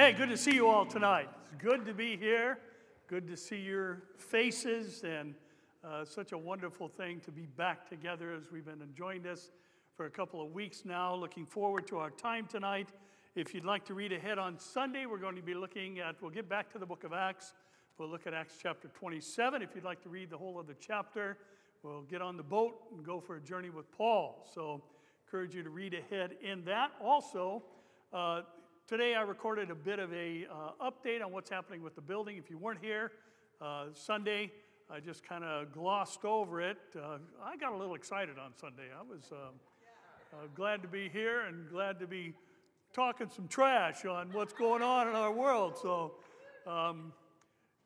Hey, good to see you all tonight. It's good to be here. Good to see your faces, and uh, such a wonderful thing to be back together as we've been enjoying this for a couple of weeks now. Looking forward to our time tonight. If you'd like to read ahead on Sunday, we're going to be looking at, we'll get back to the book of Acts. We'll look at Acts chapter 27. If you'd like to read the whole of the chapter, we'll get on the boat and go for a journey with Paul. So, encourage you to read ahead in that. Also, uh, Today I recorded a bit of a uh, update on what's happening with the building. If you weren't here uh, Sunday, I just kind of glossed over it. Uh, I got a little excited on Sunday. I was um, uh, glad to be here and glad to be talking some trash on what's going on in our world. So, um,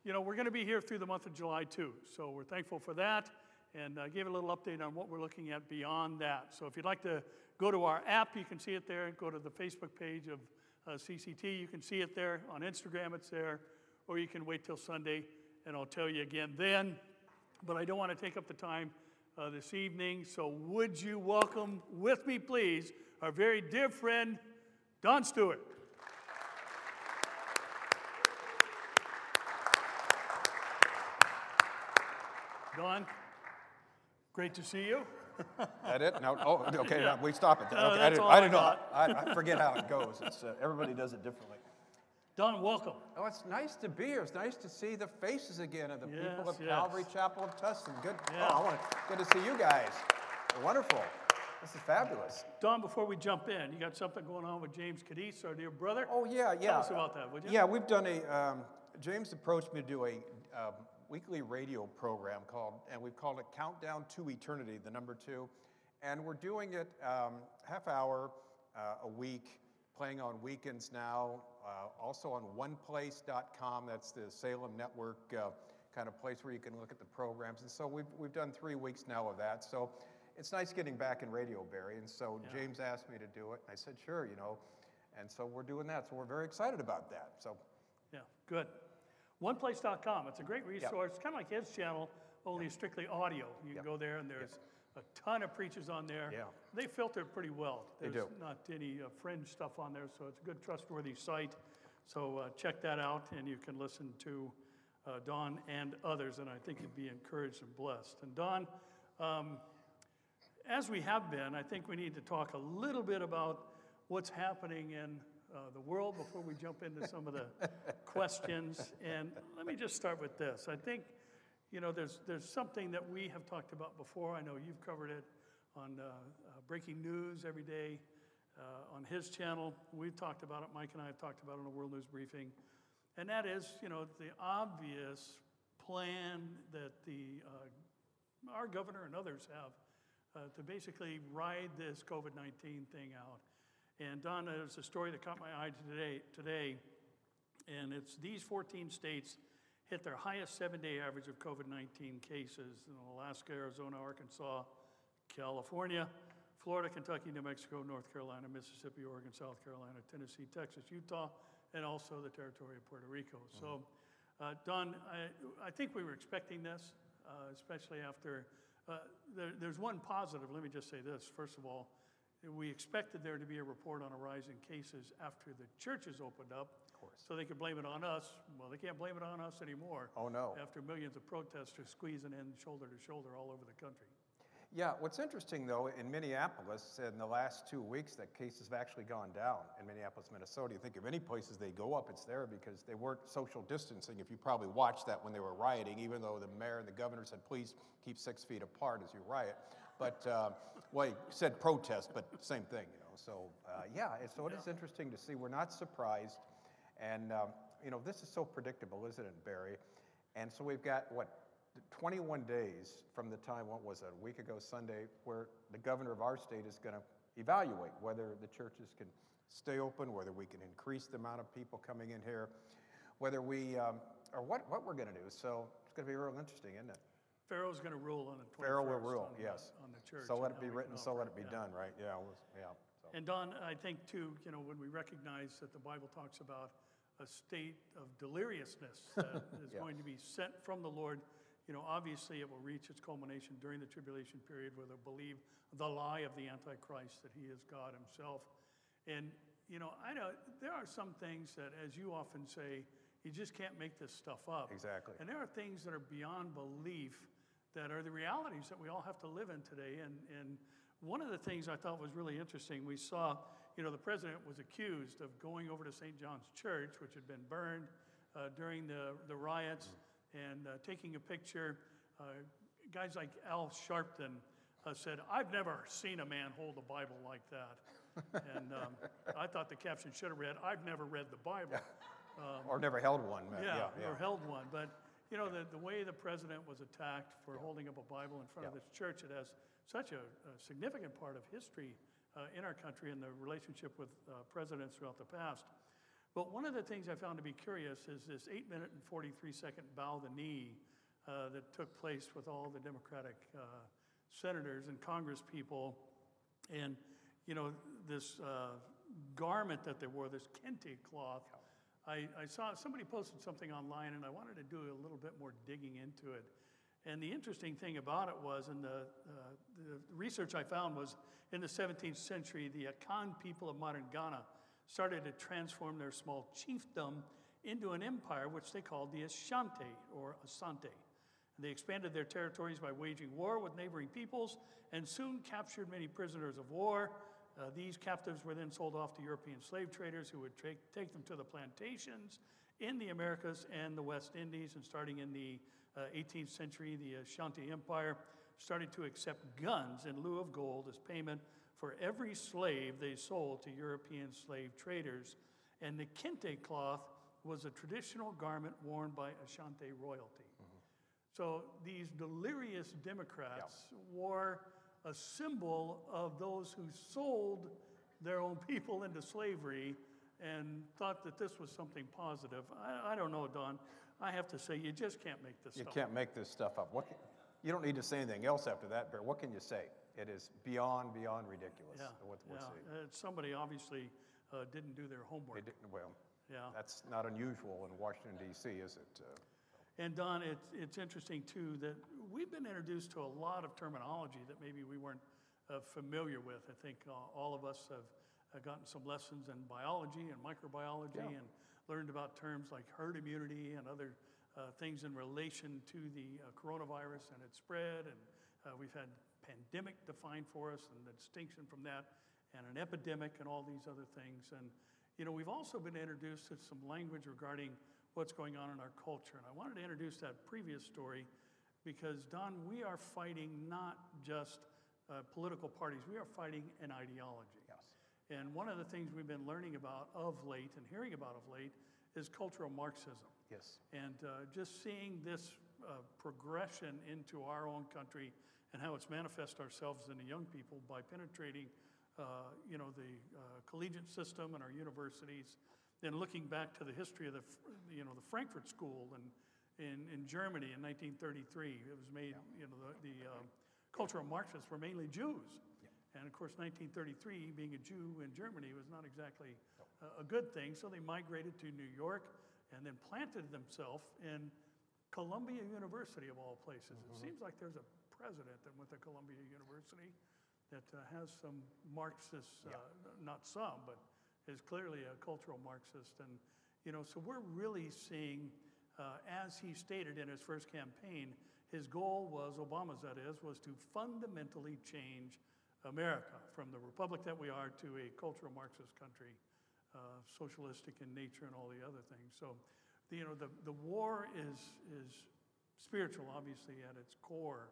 you know, we're going to be here through the month of July too. So we're thankful for that. And I gave a little update on what we're looking at beyond that. So if you'd like to go to our app, you can see it there. Go to the Facebook page of uh, CCT. You can see it there. On Instagram, it's there. Or you can wait till Sunday, and I'll tell you again then. But I don't want to take up the time uh, this evening. So, would you welcome with me, please, our very dear friend, Don Stewart? Don, great to see you. That it? No. Oh, okay. Yeah. we stop it. No, okay, I didn't, all I I didn't know. I, I forget how it goes. It's, uh, everybody does it differently. Don, welcome. Oh, it's nice to be here. It's nice to see the faces again of the people of yes. Calvary Chapel of Tustin. Good. Yeah. Oh, I want to. Good to see you guys. Wonderful. This is fabulous. Don, before we jump in, you got something going on with James Cadiz, our dear brother? Oh yeah, yeah. Tell us about that, would you? Yeah, we've done a. Um, James approached me to do a um, weekly radio program called, and we've called it Countdown to Eternity, the number two, and we're doing it um, half hour uh, a week, playing on weekends now. Uh, also on OnePlace.com, that's the Salem Network uh, kind of place where you can look at the programs. And so we've we've done three weeks now of that. So. It's nice getting back in radio, Barry. And so Yeah. James asked me to do it. And I said, sure, you know. And so we're doing that. So we're very excited about that. So Yeah, good. OnePlace.com, it's a great resource. It's kind of like his channel, only strictly audio. You can go there and there's a ton of preachers on there. Yeah. They filter it pretty well. They There's do. not any uh, fringe stuff on there, so it's a good, trustworthy site. So uh, check that out and you can listen to uh, Don and others, and I think you'd be encouraged and blessed. And Don, um, as we have been, I think we need to talk a little bit about what's happening in uh, the world before we jump into some of the questions. And let me just start with this. I think, you know, there's, there's something that we have talked about before. I know you've covered it on uh, uh, breaking news every day uh, on his channel. We've talked about it. Mike and I have talked about it on a World News Briefing. And that is, you know, the obvious plan that the, uh, our governor and others have uh, to basically ride this COVID 19 thing out. And Don, there's a story that caught my eye today, today, and it's these 14 states hit their highest seven day average of COVID 19 cases in Alaska, Arizona, Arkansas, California, Florida, Kentucky, New Mexico, North Carolina, Mississippi, Oregon, South Carolina, Tennessee, Texas, Utah, and also the territory of Puerto Rico. So, uh, Don, I, I think we were expecting this, uh, especially after. Uh, there, there's one positive. Let me just say this. First of all, we expected there to be a report on a rise in cases after the churches opened up. Of course. So they could blame it on us. Well, they can't blame it on us anymore. Oh, no. After millions of protesters squeezing in shoulder to shoulder all over the country. Yeah, what's interesting though, in Minneapolis, in the last two weeks, that cases have actually gone down in Minneapolis, Minnesota. You think of any places they go up, it's there because they weren't social distancing. If you probably watched that when they were rioting, even though the mayor and the governor said, please keep six feet apart as you riot. But, uh, well, he said protest, but same thing, you know. So, uh, yeah, so it is interesting to see. We're not surprised. And, um, you know, this is so predictable, isn't it, Barry? And so we've got, what, 21 days from the time, what was it, a week ago Sunday, where the governor of our state is going to evaluate whether the churches can stay open, whether we can increase the amount of people coming in here, whether we, um, or what, what we're going to do. So it's going to be real interesting, isn't it? Pharaoh's going to rule on the 21st. Pharaoh will rule, on yes. On the church. So let it be written, so let it be Yeah. done, right? Yeah, was, yeah. So. And Don, I think too, you know, when we recognize that the Bible talks about a state of deliriousness that is Yeah. going to be sent from the Lord, you know, obviously it will reach its culmination during the tribulation period where they'll believe the lie of the Antichrist that he is God himself. And you know, I know there are some things that, as you often say, you just can't make this stuff up. Exactly. And there are things that are beyond belief that are the realities that we all have to live in today. And, and one of the things I thought was really interesting, we saw, you know, the president was accused of going over to St. John's Church, which had been burned uh, during the, the riots, and uh, taking a picture. Uh, guys like Al Sharpton uh, said, I've never seen a man hold a Bible like that. and um, I thought the caption should have read, I've never read the Bible. Or never held one. uh, Yeah, or held one. But, you know, the, the way the president was attacked for holding up a Bible in front of this church, it has such a, a significant part of history uh, in our country and the relationship with uh, presidents throughout the past. But one of the things I found to be curious is this eight minute and 43 second bow the knee uh, that took place with all the Democratic uh, senators and Congress people. And, you know, this uh, garment that they wore, this kente cloth, I, I saw somebody posted something online and I wanted to do a little bit more digging into it. And the interesting thing about it was, and the, uh, the research I found was in the 17th century, the Akan people of modern Ghana started to transform their small chiefdom into an empire, which they called the Ashanti or Asante. And they expanded their territories by waging war with neighboring peoples and soon captured many prisoners of war. Uh, these captives were then sold off to European slave traders who would take take them to the plantations in the Americas and the West Indies. And starting in the uh, 18th century, the Ashanti Empire started to accept guns in lieu of gold as payment for every slave they sold to European slave traders. And the kente cloth was a traditional garment worn by Ashanti royalty. So these delirious Democrats wore a symbol of those who sold their own people into slavery and thought that this was something positive. I, I don't know, Don. I have to say, you just can't make this up. You can't make this stuff up. What, can- you don't need to say anything else after that, Barry. What can you say? It is beyond, beyond ridiculous, Yeah, what yeah. Uh, somebody obviously uh, didn't do their They homework. didn't, well, Yeah. that's not unusual in Washington DC, is it? Uh, And Don, it's, it's interesting too that we've been introduced to a lot of terminology that maybe we weren't uh, familiar with. I think uh, all of us have uh, gotten some lessons in biology and microbiology Yeah. and learned about terms like herd immunity and other uh, things in relation to the uh, coronavirus and its spread. And uh, we've had pandemic defined for us and the distinction from that, and an epidemic and all these other things. And you know, we've also been introduced to some language regarding what's going on in our culture. And I wanted to introduce that previous story because, Don, we are fighting not just uh, political parties, we are fighting an ideology. Yes. And one of the things we've been learning about of late and hearing about of late is cultural Marxism. Yes. And uh, just seeing this uh, progression into our own country and how it's manifest ourselves in the young people by penetrating, uh, you know, the uh, collegiate system and our universities, then looking back to the history of the, you know, the Frankfurt School and in, in Germany in 1933. It was made, you know, the, the um, cultural Marxists were mainly Jews. And of course, 1933, being a Jew in Germany was not exactly a, a good thing. So they migrated to New York and then planted themselves in Columbia University, of all places. It seems like there's a president that went to Columbia University that uh, has some Marxist, uh, not some, but is clearly a cultural Marxist. And, you know, so we're really seeing, uh, as he stated in his first campaign, his goal was, Obama's that is, was to fundamentally change America from the republic that we are to a cultural Marxist country, uh, socialistic in nature and all the other things. So, the, you know, the, the war is, is spiritual, obviously, at its core.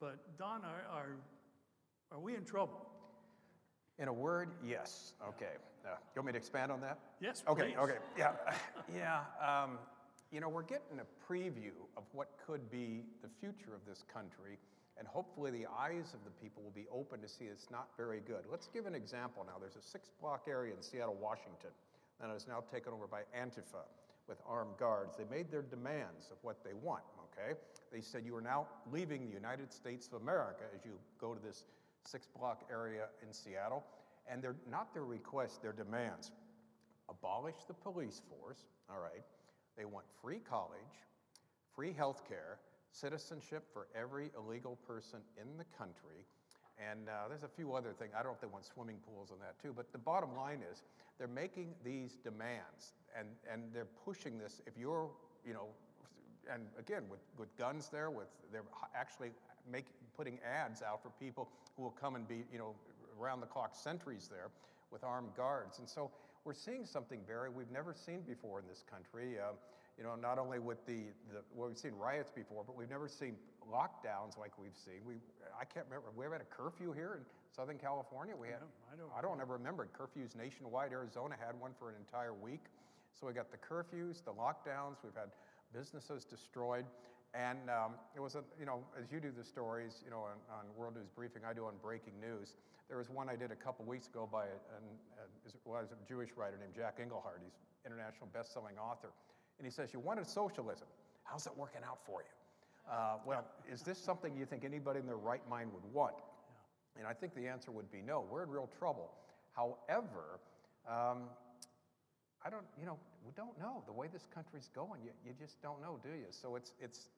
But, Don, are, are, are we in trouble? In a word, yes. Okay. Uh, you want me to expand on that? Yes, Okay, please. okay, yeah, yeah. Um, you know, we're getting a preview of what could be the future of this country, and hopefully the eyes of the people will be open to see it's not very good. Let's give an example now. There's a six block area in Seattle, Washington, that is now taken over by Antifa with armed guards. They made their demands of what they want, okay? They said you are now leaving the United States of America as you go to this six block area in Seattle, and they're not their requests, their demands abolish the police force, all right. They want free college, free health care, citizenship for every illegal person in the country. And uh, there's a few other things. I don't know if they want swimming pools and that too. But the bottom line is they're making these demands and, and they're pushing this. If you're, you know, and again, with, with guns there, with they're actually make, putting ads out for people who will come and be, you know, around the clock sentries there with armed guards. And so we're seeing something, Barry, we've never seen before in this country. Uh, you know, not only with the, the well, we've seen riots before, but we've never seen lockdowns like we've seen. We, I can't remember, we ever had a curfew here in Southern California? We had, don't- I don't I don't ever remember curfews nationwide. Arizona had one for an entire week. So we got the curfews, the lockdowns, we've had businesses destroyed. And um, it was, a, you know, as you do the stories, you know, on, on World News Briefing, I do on breaking news. There was one I did a couple weeks ago by a, an, a, a Jewish writer named Jack Engelhard. He's international best-selling author. And he says, you wanted socialism. How's it working out for you? Uh, well, is this something you think anybody in their right mind would want? And I think the answer would be no. We're in real trouble. However, um, I don't, you know, we don't know the way this country's going. You, you just don't know, do you? So it's, it's.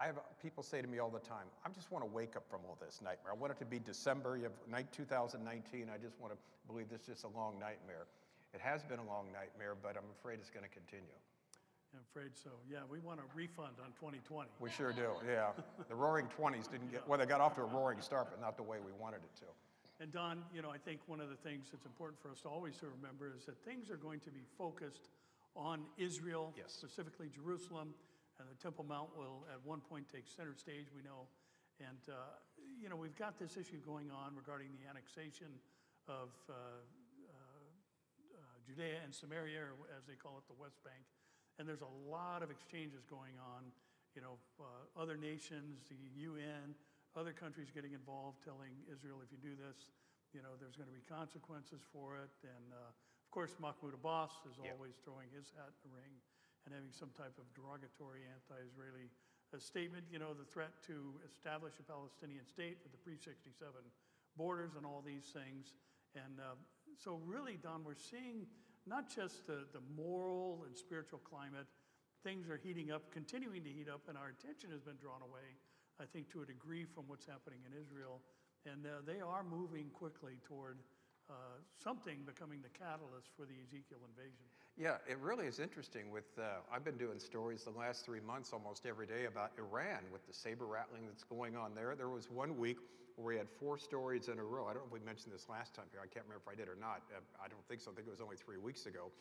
I have people say to me all the time, I just want to wake up from all this nightmare. I want it to be December, have 2019. I just want to believe this is just a long nightmare. It has been a long nightmare, but I'm afraid it's going to continue. I'm afraid so. Yeah, we want a refund on 2020. We sure do, yeah. The Roaring Twenties didn't get, well, they got off to a roaring start, but not the way we wanted it to. And Don, you know, I think one of the things that's important for us to always to remember is that things are going to be focused on Israel, Yes. specifically Jerusalem, and the Temple Mount will at one point take center stage, we know. And, uh, you know, we've got this issue going on regarding the annexation of uh, uh, uh, Judea and Samaria, or as they call it, the West Bank. And there's a lot of exchanges going on, you know, uh, other nations, the UN, other countries getting involved, telling Israel, if you do this, you know, there's going to be consequences for it. And uh, of course, Mahmoud Abbas is Yeah. always throwing his hat in the ring and having some type of derogatory anti-Israeli uh, statement. You know, the threat to establish a Palestinian state with the pre-67 borders and all these things. And uh, so really, Don, we're seeing not just the, the moral and spiritual climate, things are heating up, continuing to heat up, and our attention has been drawn away, I think, to a degree from what's happening in Israel. And uh, they are moving quickly toward uh, something becoming the catalyst for the Ezekiel invasion. Yeah, it really is interesting. With uh, I've been doing stories the last three months, almost every day, about Iran with the saber rattling that's going on there. There was one week where we had four stories in a row. I don't know if we mentioned this last time here. I can't remember if I did or not. Uh, I don't think so. I think it was only three weeks ago.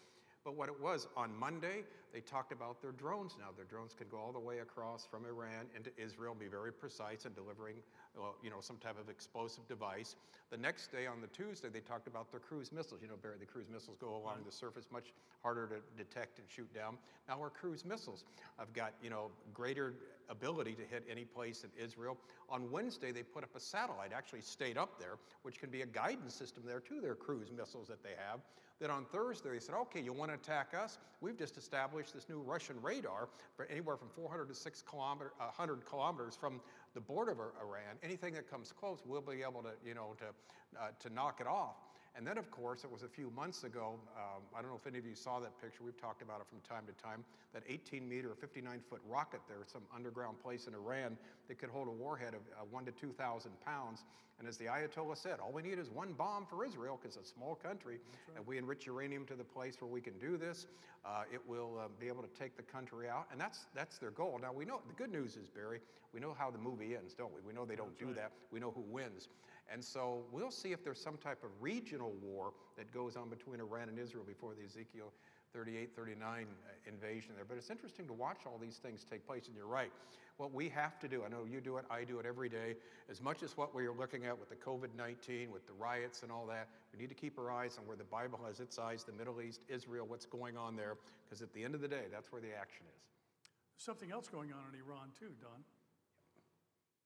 But what it was on Monday, they talked about their drones now. Their drones can go all the way across from Iran into Israel, be very precise in delivering, well, you know, some type of explosive device. The next day on the Tuesday, they talked about their cruise missiles. You know, Barry, the cruise missiles go along mm-hmm. the surface much harder to detect and shoot down. Now our cruise missiles have got, you know, greater ability to hit any place in Israel. On Wednesday, they put up a satellite, actually stayed up there, which can be a guidance system there to their cruise missiles that they have. Then on Thursday, they said, okay, you want to attack us? We've just established this new Russian radar for anywhere from 400 to 6 kilometer, uh, 100 kilometers from the border of Iran. Anything that comes close, we'll be able to, you know, to, uh, to knock it off. And then, of course, it was a few months ago. Um, I don't know if any of you saw that picture. We've talked about it from time to time. That 18 meter, 59 foot rocket there, some underground place in Iran that could hold a warhead of uh, one to 2,000 pounds. And as the Ayatollah said, all we need is one bomb for Israel because it's a small country, and we enrich uranium to the place where we can do this. Uh, it will uh, be able to take the country out, and that's that's their goal. Now we know the good news is Barry. We know how the movie ends, don't we? We know they don't do that. We know who wins. And so we'll see if there's some type of regional war that goes on between Iran and Israel before the Ezekiel 38, 39 uh, invasion there. But it's interesting to watch all these things take place, and you're right. What we have to do, I know you do it, I do it every day, as much as what we're looking at with the COVID 19, with the riots and all that, we need to keep our eyes on where the Bible has its eyes, the Middle East, Israel, what's going on there, because at the end of the day, that's where the action is. Something else going on in Iran, too, Don.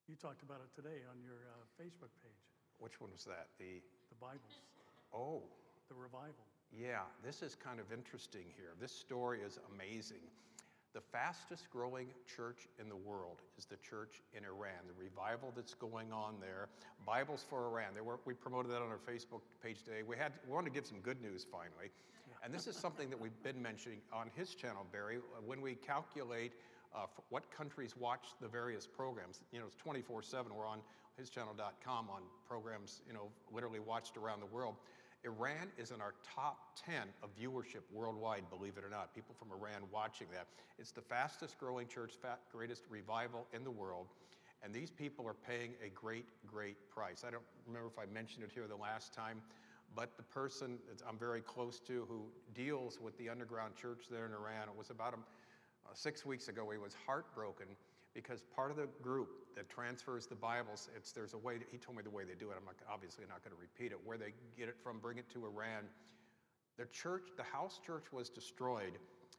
You talked about it today on your uh, Facebook page Which one was that? The, the Bibles, oh, the revival. Yeah, this is kind of interesting here. This story is amazing. The fastest growing church in the world is the church in Iran, the revival that's going on there. Bibles for Iran. Were, we promoted that on our Facebook page today. We, had, we wanted to give some good news finally. And this is something that we've been mentioning on his channel, Barry. When we calculate uh, what countries watch the various programs, you know, it's 24 7. We're on hischannel.com on programs, you know, literally watched around the world. Iran is in our top 10 of viewership worldwide, believe it or not. People from Iran watching that. It's the fastest growing church, greatest revival in the world. And these people are paying a great, great price. I don't remember if I mentioned it here the last time, but the person I'm very close to who deals with the underground church there in Iran, it was about a, uh, six weeks ago, he was heartbroken because part of the group that transfers the Bibles, it's, there's a way, he told me the way they do it, I'm not, obviously not going to repeat it, where they get it from, bring it to Iran. The church, the house church was destroyed,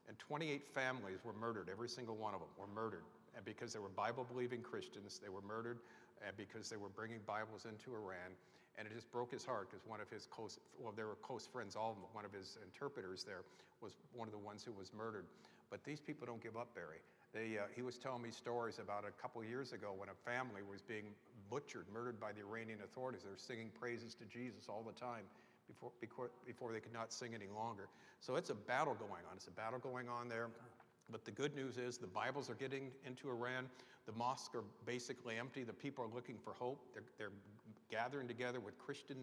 and 28 families were murdered. Every single one of them were murdered. And because they were Bible believing Christians, they were murdered and because they were bringing Bibles into Iran. And it just broke his heart because one of his close, well, they were close friends, all of them. One of his interpreters there was one of the ones who was murdered. But these people don't give up, Barry. They, uh, he was telling me stories about a couple years ago when a family was being butchered, murdered by the Iranian authorities. They were singing praises to Jesus all the time before, before, before they could not sing any longer. So it's a battle going on. It's a battle going on there. But the good news is the Bibles are getting into Iran. The mosques are basically empty. The people are looking for hope. They're, they're gathering together with Christian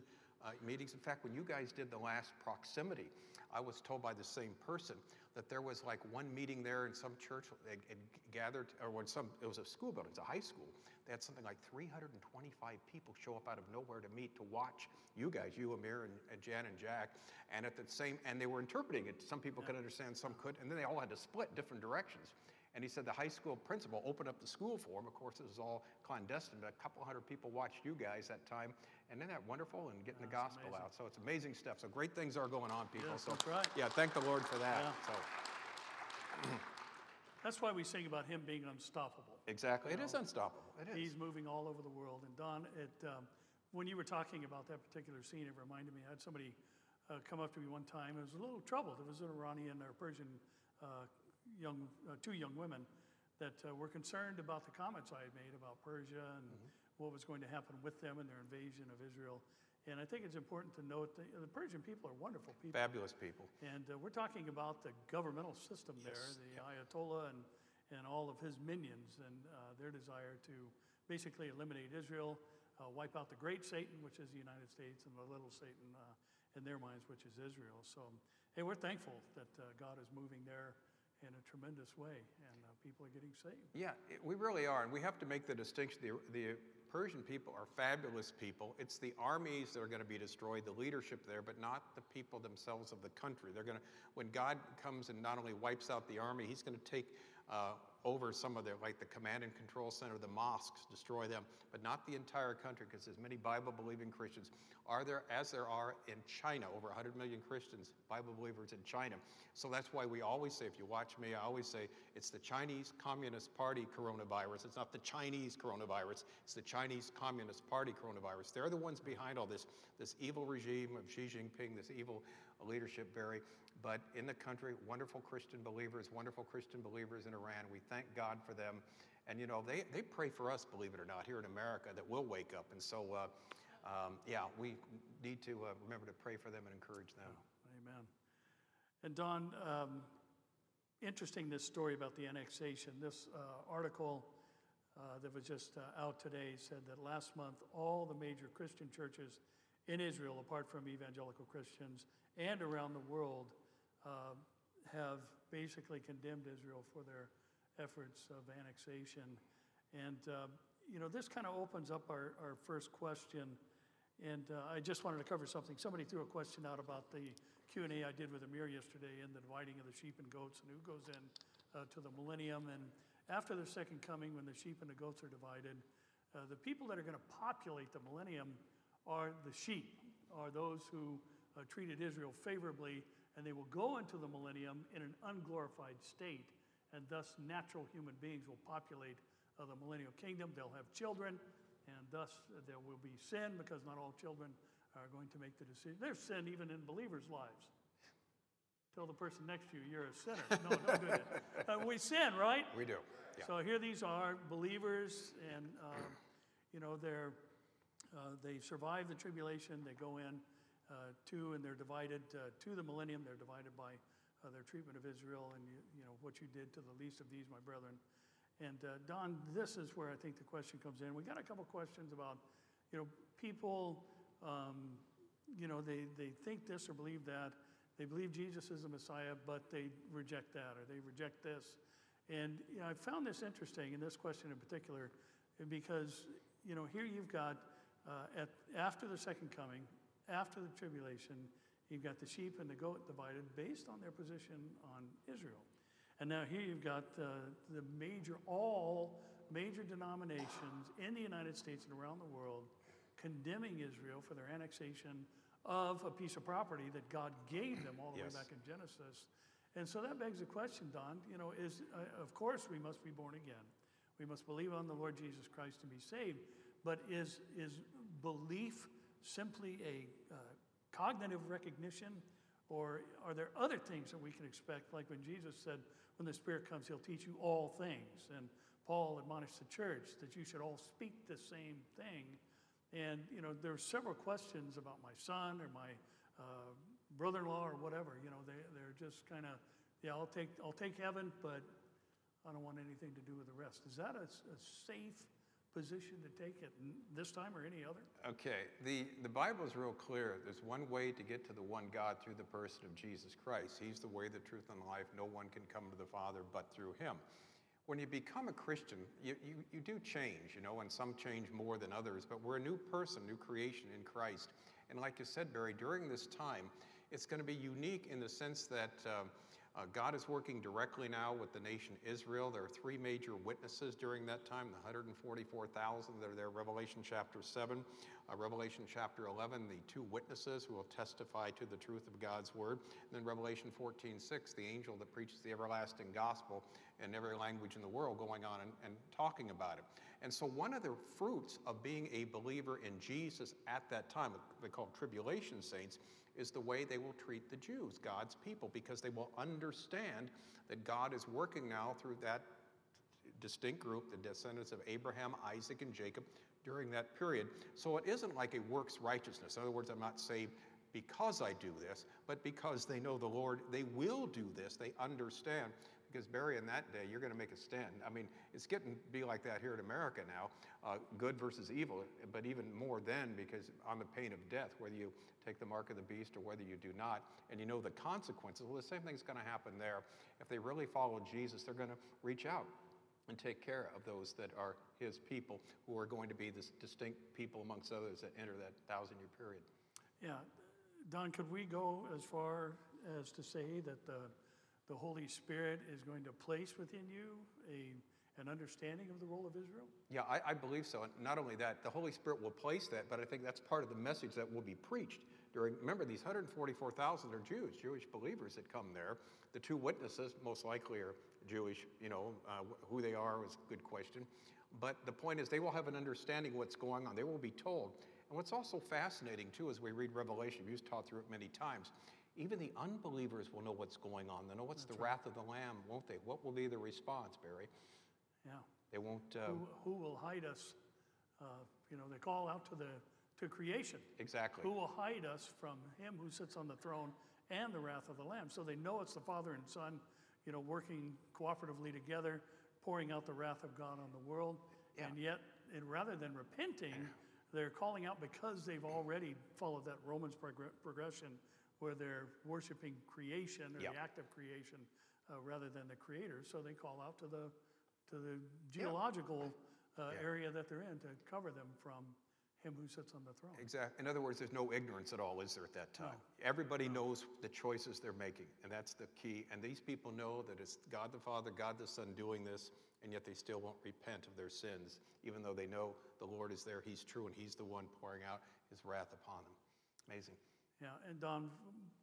uh, meetings. In fact, when you guys did the last proximity, I was told by the same person that there was like one meeting there in some church it, it gathered, or when some, it was a school building, it's a high school. They had something like 325 people show up out of nowhere to meet to watch you guys, you, Amir, and, and Jan and Jack, and at the same, and they were interpreting it. Some people could understand, some could, and then they all had to split different directions. And he said the high school principal opened up the school for him. Of course, it was all clandestine, but a couple hundred people watched you guys that time. And isn't that wonderful? And getting the gospel amazing. out. So it's amazing stuff. So great things are going on, people. Yes, so that's right. yeah, thank the Lord for that. Yeah. So That's why we sing about him being unstoppable. exactly, it is know, unstoppable. It is. He's moving all over the world. And Don, it, um, when you were talking about that particular scene, it reminded me, I had somebody uh, come up to me one time, and was a little troubled. It was an Iranian or Persian uh, young, uh, two young women that uh, were concerned about the comments I had made about Persia and what was going to happen with them and their invasion of Israel. And I think it's important to note that the Persian people are wonderful people. Fabulous people. And uh, we're talking about the governmental system there, the Ayatollah and, and all of his minions, and uh, their desire to basically eliminate Israel, uh, wipe out the great Satan, which is the United States, and the little Satan uh, in their minds, which is Israel. So, hey, we're thankful that uh, God is moving there in a tremendous way, and uh, people are getting saved. Yeah, it, we really are, and we have to make the distinction. The, the Persian people are fabulous people. It's the armies that are going to be destroyed, the leadership there, but not the people themselves of the country. They're going to, when God comes and not only wipes out the army, He's going to take uh, over some of their, like the command and control center, the mosques, destroy them, but not the entire country, because as many Bible-believing Christians are there, as there are in China, over 100 million Christians, Bible believers in China. So that's why we always say, if you watch me, I always say, it's the Chinese Communist Party coronavirus. It's not the Chinese coronavirus. It's the Chinese Communist Party coronavirus. They're the ones behind all this, this evil regime of Xi Jinping, this evil leadership, Barry. But in the country, wonderful Christian believers, wonderful Christian believers in Iran. We thank God for them. And you know, they, they pray for us, believe it or not, here in America that we'll wake up. And so, uh, um, yeah, we need to uh, remember to pray for them and encourage them. Amen. And Don, um, interesting this story about the annexation. This uh, article uh, that was just uh, out today said that last month all the major Christian churches in Israel, apart from evangelical Christians and around the world, uh, have basically condemned Israel for their efforts of annexation. And, uh, you know, this kind of opens up our, our first question. And uh, I just wanted to cover something. Somebody threw a question out about the Q&A I did with Amir yesterday and the dividing of the sheep and goats and who goes in uh, to the millennium. And after the second coming, when the sheep and the goats are divided, uh, the people that are going to populate the millennium are the sheep, are those who uh, treated Israel favorably, and they will go into the millennium in an unglorified state, and thus natural human beings will populate uh, the millennial kingdom. They'll have children, and thus uh, there will be sin because not all children are going to make the decision. There's sin even in believers' lives. Tell the person next to you you're a sinner. No, don't do that. Uh, we sin, right? We do. Yeah. So here these are believers, and um, you know they're uh, they survive the tribulation. They go in uh, to, and they're divided uh, to the millennium. They're divided by uh, their treatment of Israel, and you, you know what you did to the least of these, my brethren. And Don, this is where I think the question comes in. We got a couple questions about, you know, people, um, you know, they, they think this or believe that. They believe Jesus is the Messiah, but they reject that or they reject this. And you know, I found this interesting in this question in particular because, you know, here you've got uh, at, after the second coming, after the tribulation, you've got the sheep and the goat divided based on their position on Israel. And now here you've got uh, the major, all major denominations in the United States and around the world condemning Israel for their annexation of a piece of property that God gave them all the Yes. way back in Genesis. And so that begs the question, Don, you know, is, uh, of course, we must be born again. We must believe on the Lord Jesus Christ to be saved. But is, is belief simply a uh, cognitive recognition, or are there other things that we can expect? Like when Jesus said, when the Spirit comes, He'll teach you all things. And Paul admonished the church that you should all speak the same thing. And, you know, there are several questions about my son or my uh, brother-in-law or whatever. You know, they, they're just kind of, yeah, I'll take, I'll take heaven, but I don't want anything to do with the rest. Is that a safe position to take n- this time or any other? Okay, the, the Bible is real clear. There's one way to get to the one God through the person of Jesus Christ. He's the way, the truth, and life. No one can come to the Father but through him. When you become a Christian, you, you, you do change, you know, and some change more than others, but we're a new person, new creation in Christ. And like you said, Barry, during this time, it's going to be unique in the sense that um, uh, God is working directly now with the nation Israel. There are three major witnesses during that time the 144,000 that are there, Revelation chapter 7. Uh, Revelation chapter 11, the two witnesses who will testify to the truth of God's word. And then Revelation 14, 6, the angel that preaches the everlasting gospel in every language in the world going on and, and talking about it. And so, one of the fruits of being a believer in Jesus at that time, they call tribulation saints, is the way they will treat the Jews, God's people, because they will understand that God is working now through that distinct group, the descendants of Abraham, Isaac, and Jacob, during that period. So it isn't like a works righteousness. In other words, I'm not saved because I do this, but because they know the Lord, they will do this. They understand. Because Barry, in that day, you're going to make a stand. I mean, it's getting to be like that here in America now, uh, good versus evil, but even more then, because on the pain of death, whether you take the mark of the beast or whether you do not, and you know the consequences. Well, the same thing's going to happen there. If they really follow Jesus, they're going to reach out and take care of those that are his people, who are going to be this distinct people amongst others that enter that thousand year period. Yeah. Don, could we go as far as to say that the, the Holy Spirit is going to place within you a, an understanding of the role of Israel? Yeah, I, I believe so. And not only that, the Holy Spirit will place that, but I think that's part of the message that will be preached during. Remember, these 144,000 are Jews, Jewish believers that come there. The two witnesses most likely are Jewish. You know, uh, who they are is a good question. But the point is, they will have an understanding of what's going on. They will be told. And what's also fascinating, too, as we read Revelation, you've taught through it many times, even the unbelievers will know what's going on. They'll know what's the wrath of the Lamb, won't they? What will be the response, Barry? Yeah. They won't. Uh, Who, who will hide us? Uh, you know, they call out to the to creation. exactly. Who will hide us from him who sits on the throne and the wrath of the Lamb? So they know it's the Father and Son, you know, working cooperatively together, pouring out the wrath of God on the world. Yeah. And yet, and rather than repenting, they're calling out because they've already followed that Romans progr- progression where they're worshiping creation or Yeah. the act of creation uh, rather than the creator. So they call out to the to the geological uh, Yeah. area that they're in to cover them from him who sits on the throne. Exactly. In other words, there's no ignorance at all, is there, at that time? Everybody knows the choices they're making, and that's the key. And these people know that it's God the Father, God the Son doing this, and yet they still won't repent of their sins, even though they know the Lord is there, He's true, and He's the one pouring out His wrath upon them. Amazing. Yeah, and Don,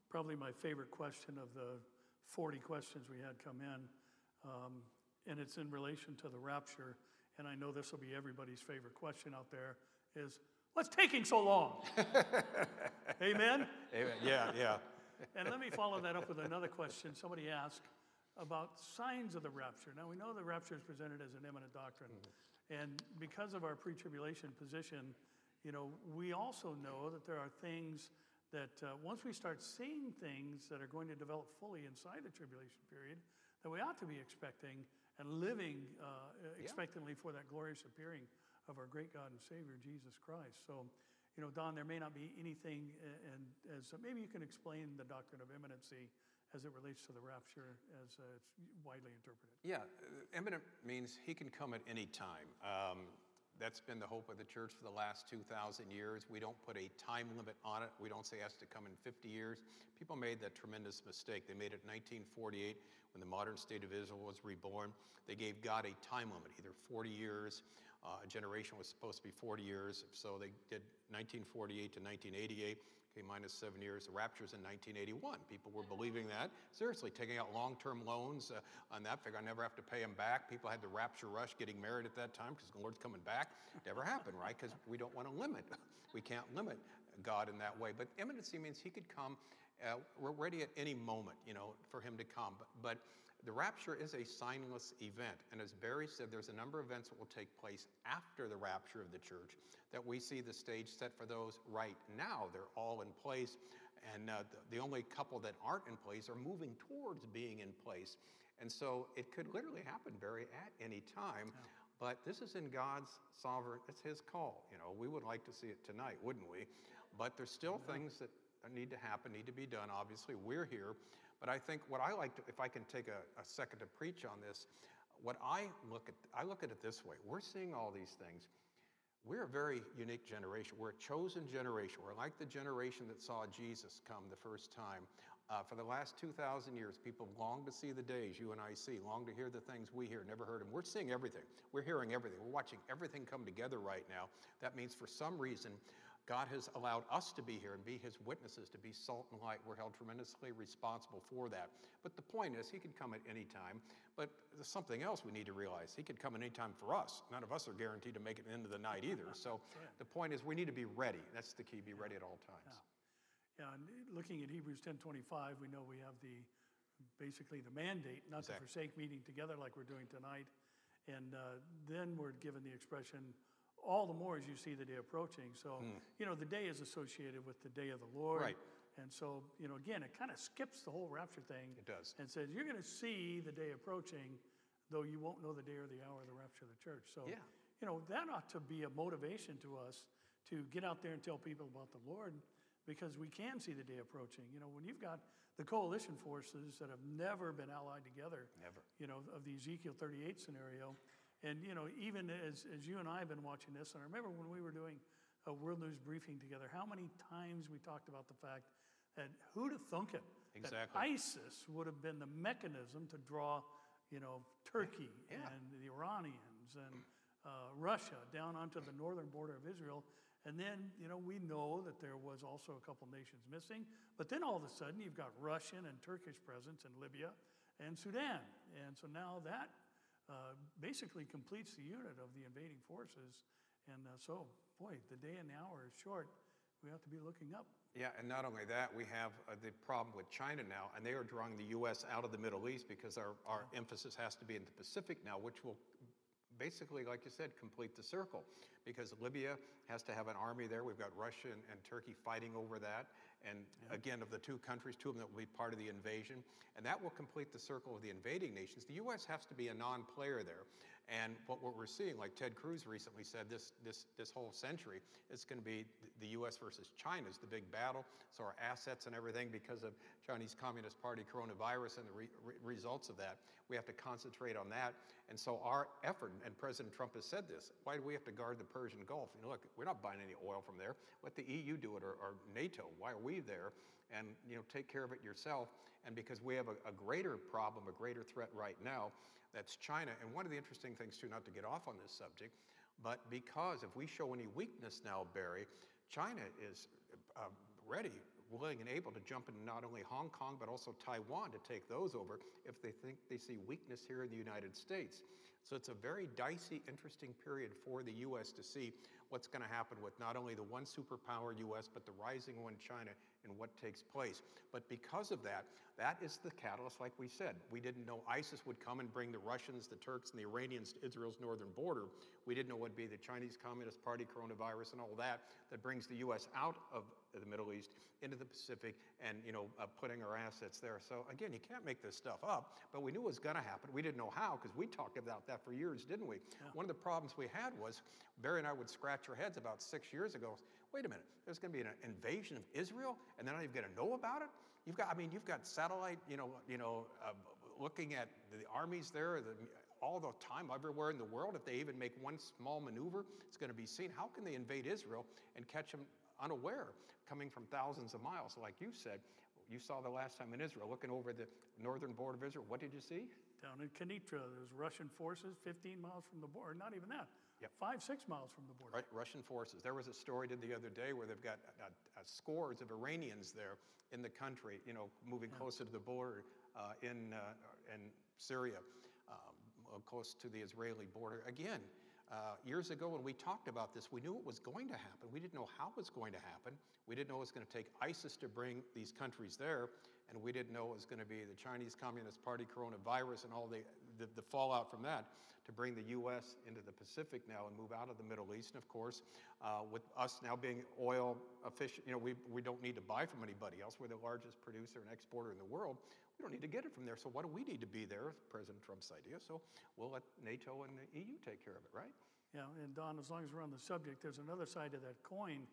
probably my favorite question of the 40 questions we had come in, um, and it's in relation to the rapture, and I know this will be everybody's favorite question out there, is what's taking so long? Amen? Amen. Yeah, yeah. And let me follow that up with another question somebody asked about signs of the rapture. Now, we know the rapture is presented as an imminent doctrine. And because of our pre tribulation position, you know, we also know that there are things that uh, once we start seeing things that are going to develop fully inside the tribulation period, that we ought to be expecting and living uh, expectantly for that glorious appearing of our great God and Savior, Jesus Christ. So, you know, Don, there may not be anything, uh, and as maybe you can explain the doctrine of imminency as it relates to the rapture as uh, it's widely interpreted. Yeah, uh, imminent means he can come at any time. Um, that's been the hope of the church for the last 2,000 years. We don't put a time limit on it. We don't say it has to come in 50 years. People made that tremendous mistake. They made it in 1948 when the modern state of Israel was reborn. They gave God a time limit, either 40 years, uh, a generation was supposed to be 40 years, so they did 1948 to 1988 minus seven years. The rapture's in 1981. People were believing that. Seriously, taking out long term loans uh, on that figure. I never have to pay them back. People had the rapture rush getting married at that time because the Lord's coming back. Never happened, right? Because we don't want to limit. We can't limit God in that way. But imminency means He could come. Uh, we're ready at any moment, you know, for Him to come. But, but the rapture is a signless event. And as Barry said, there's a number of events that will take place after the rapture of the church that we see the stage set for those right now. They're all in place. And uh, the, the only couple that aren't in place are moving towards being in place. And so it could literally happen, Barry, at any time. Yeah. But this is in God's sovereign, it's His call. You know, we would like to see it tonight, wouldn't we? But there's still things that need to happen, need to be done. Obviously, we're here. But I think what I like to, if I can take a, a second to preach on this, what I look at, I look at it this way. We're seeing all these things. We're a very unique generation. We're a chosen generation. We're like the generation that saw Jesus come the first time. Uh, for the last 2,000 years, people long to see the days you and I see, long to hear the things we hear, never heard them. We're seeing everything. We're hearing everything. We're watching everything come together right now. That means for some reason, God has allowed us to be here and be his witnesses, to be salt and light. We're held tremendously responsible for that. But the point is, he could come at any time. But there's something else we need to realize. He could come at any time for us. None of us are guaranteed to make it into the night either. So the point is, we need to be ready. That's the key, be ready at all times. Yeah, yeah and looking at Hebrews 10.25, we know we have the, basically the mandate not exactly. to forsake meeting together like we're doing tonight. And uh, then we're given the expression, all the more as you see the day approaching. So, mm. you know, the day is associated with the day of the Lord. Right. And so, you know, again, it kind of skips the whole rapture thing. It does. And says, you're going to see the day approaching, though you won't know the day or the hour of the rapture of the church. So, yeah. you know, that ought to be a motivation to us to get out there and tell people about the Lord because we can see the day approaching. You know, when you've got the coalition forces that have never been allied together, never, you know, of the Ezekiel 38 scenario, and, you know, even as, as you and I have been watching this, and I remember when we were doing a World News briefing together, how many times we talked about the fact that who'd have thunk it? Exactly. That ISIS would have been the mechanism to draw, you know, Turkey yeah. and the Iranians and uh, Russia down onto the northern border of Israel. And then, you know, we know that there was also a couple nations missing. But then all of a sudden, you've got Russian and Turkish presence in Libya and Sudan. And so now that uh, basically completes the unit of the invading forces. And uh, so, boy, the day and the hour is short. We have to be looking up. Yeah, and not only that, we have uh, the problem with China now, and they are drawing the U.S. out of the Middle East because our, our emphasis has to be in the Pacific now, which will basically, like you said, complete the circle because Libya has to have an army there. We've got Russia and, and Turkey fighting over that. And yeah. again, of the two countries, two of them that will be part of the invasion. And that will complete the circle of the invading nations. The U.S. has to be a non player there. And what, we're seeing, like Ted Cruz recently said, this, this, this whole century, it's going to be the U.S. versus China is the big battle. So our assets and everything, because of Chinese Communist Party coronavirus and the re, results of that, we have to concentrate on that. And so our effort, and President Trump has said this, why do we have to guard the Persian Gulf? You know, look, we're not buying any oil from there. Let the EU do it or, or NATO. Why are we there? And you know, take care of it yourself. And because we have a, a greater problem, a greater threat right now, that's China. And one of the interesting things, too, not to get off on this subject, but because if we show any weakness now, Barry, China is uh, ready, willing, and able to jump into not only Hong Kong, but also Taiwan to take those over if they think they see weakness here in the United States. So it's a very dicey, interesting period for the U.S. to see what's going to happen with not only the one superpower U.S., but the rising one, China, in what takes place. But because of that, that is the catalyst, like we said. We didn't know ISIS would come and bring the Russians, the Turks, and the Iranians to Israel's northern border. We didn't know it would be the Chinese Communist Party, coronavirus, and all that that brings the U.S. out of the Middle East into the Pacific and, you know, uh, putting our assets there. So again, you can't make this stuff up, but we knew it was going to happen. We didn't know how because we talked about that for years, didn't we? One of the problems we had was Barry and I would scratch our heads about six years ago. Wait a minute, there's going to be an invasion of Israel, and they're not even going to know about it. You've got, I mean, you've got satellite, you know, you know, uh, looking at the armies there, the, all the time, everywhere in the world. If they even make one small maneuver, it's going to be seen. How can they invade Israel and catch them unaware, coming from thousands of miles, like you said? You saw the last time in Israel, looking over the northern border of Israel. What did you see? Down in Quneitra, there's Russian forces 15 miles from the border, not even that, Yep. five, six miles from the border. Right, Russian forces. There was a story did the other day where they've got uh, uh, scores of Iranians there in the country, you know, moving closer to the border uh, in, uh, in Syria, um, close to the Israeli border. Again, uh, years ago when we talked about this, we knew it was going to happen. We didn't know how it was going to happen. We didn't know it was going to take ISIS to bring these countries there, and we didn't know it was going to be the Chinese Communist Party coronavirus and all the, the, the fallout from that to bring the U.S. into the Pacific now and move out of the Middle East. And of course, uh, with us now being oil efficient, you know, we, we don't need to buy from anybody else. We're the largest producer and exporter in the world. We don't need to get it from there. So why do we need to be there? President Trump's idea. So we'll let NATO and the EU take care of it, right? Yeah, and Don, as long as we're on the subject, there's another side of that coin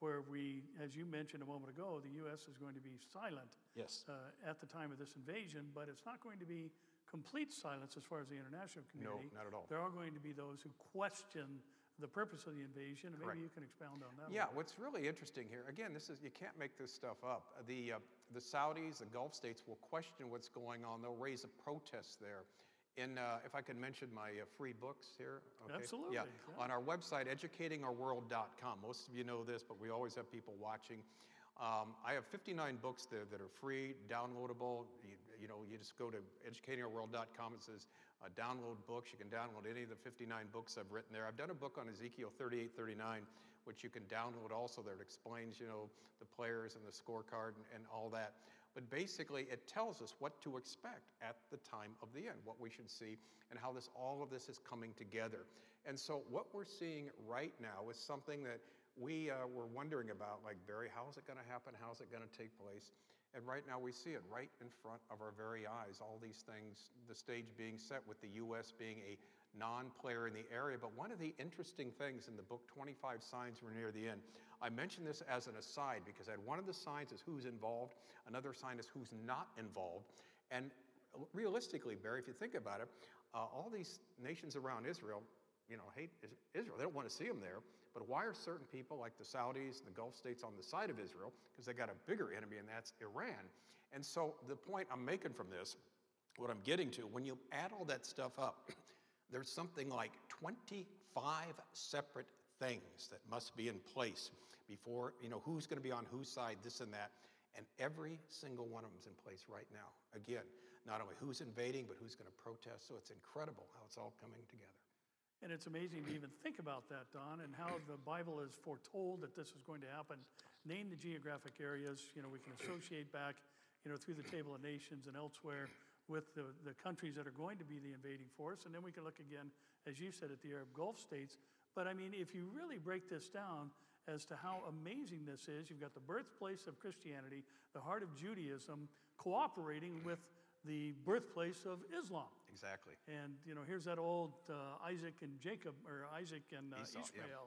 where we, as you mentioned a moment ago, the U.S. is going to be silent Yes. uh, at the time of this invasion, but it's not going to be complete silence as far as the international community. No, not at all. There are going to be those who question the purpose of the invasion, and Correct. maybe you can expound on that. Yeah, what's really interesting here, again, this is you can't make this stuff up. The uh, the Saudis, the Gulf states will question what's going on. They'll raise a protest there. In, uh, if I can mention my uh, free books here. okay? Absolutely, Yeah. yeah. On our website, educatingourworld.com. Most of you know this, but we always have people watching. Um, I have 59 books there that are free, downloadable. You, you know, you just go to educatingourworld.com. It says uh, download books. You can download any of the 59 books I've written there. I've done a book on Ezekiel 38, 39, which you can download also that explains, you know, the players and the scorecard and, and all that. But basically, it tells us what to expect at the time of the end, what we should see, and how this all of this is coming together. And so, what we're seeing right now is something that we uh, were wondering about, like Barry, how is it going to happen? How is it going to take place? And right now, we see it right in front of our very eyes. All these things, the stage being set with the U.S. being a non-player in the area. But one of the interesting things in the book, 25 Signs We're Near the End, I mention this as an aside because I had one of the signs is who's involved, another sign is who's not involved. And realistically, Barry, if you think about it, uh, all these nations around Israel, you know, hate Israel. They don't want to see them there. But why are certain people like the Saudis and the Gulf states on the side of Israel? Because they got a bigger enemy, and that's Iran. And so the point I'm making from this, what I'm getting to, when you add all that stuff up, there's something like 25 separate things that must be in place before, you know, who's going to be on whose side, this and that. And every single one of them is in place right now. Again, not only who's invading, but who's going to protest. So it's incredible how it's all coming together. And it's amazing to even think about that, Don, and how the Bible is foretold that this is going to happen. Name the geographic areas, you know, we can associate back, you know, through the Table of Nations and elsewhere with the, the countries that are going to be the invading force. And then we can look again, as you said, at the Arab Gulf states. But I mean, if you really break this down as to how amazing this is, you've got the birthplace of Christianity, the heart of Judaism, cooperating with the birthplace of Islam. Exactly. And you know, here's that old uh, Isaac and Jacob, or Isaac and uh, Esau, yeah. Ishmael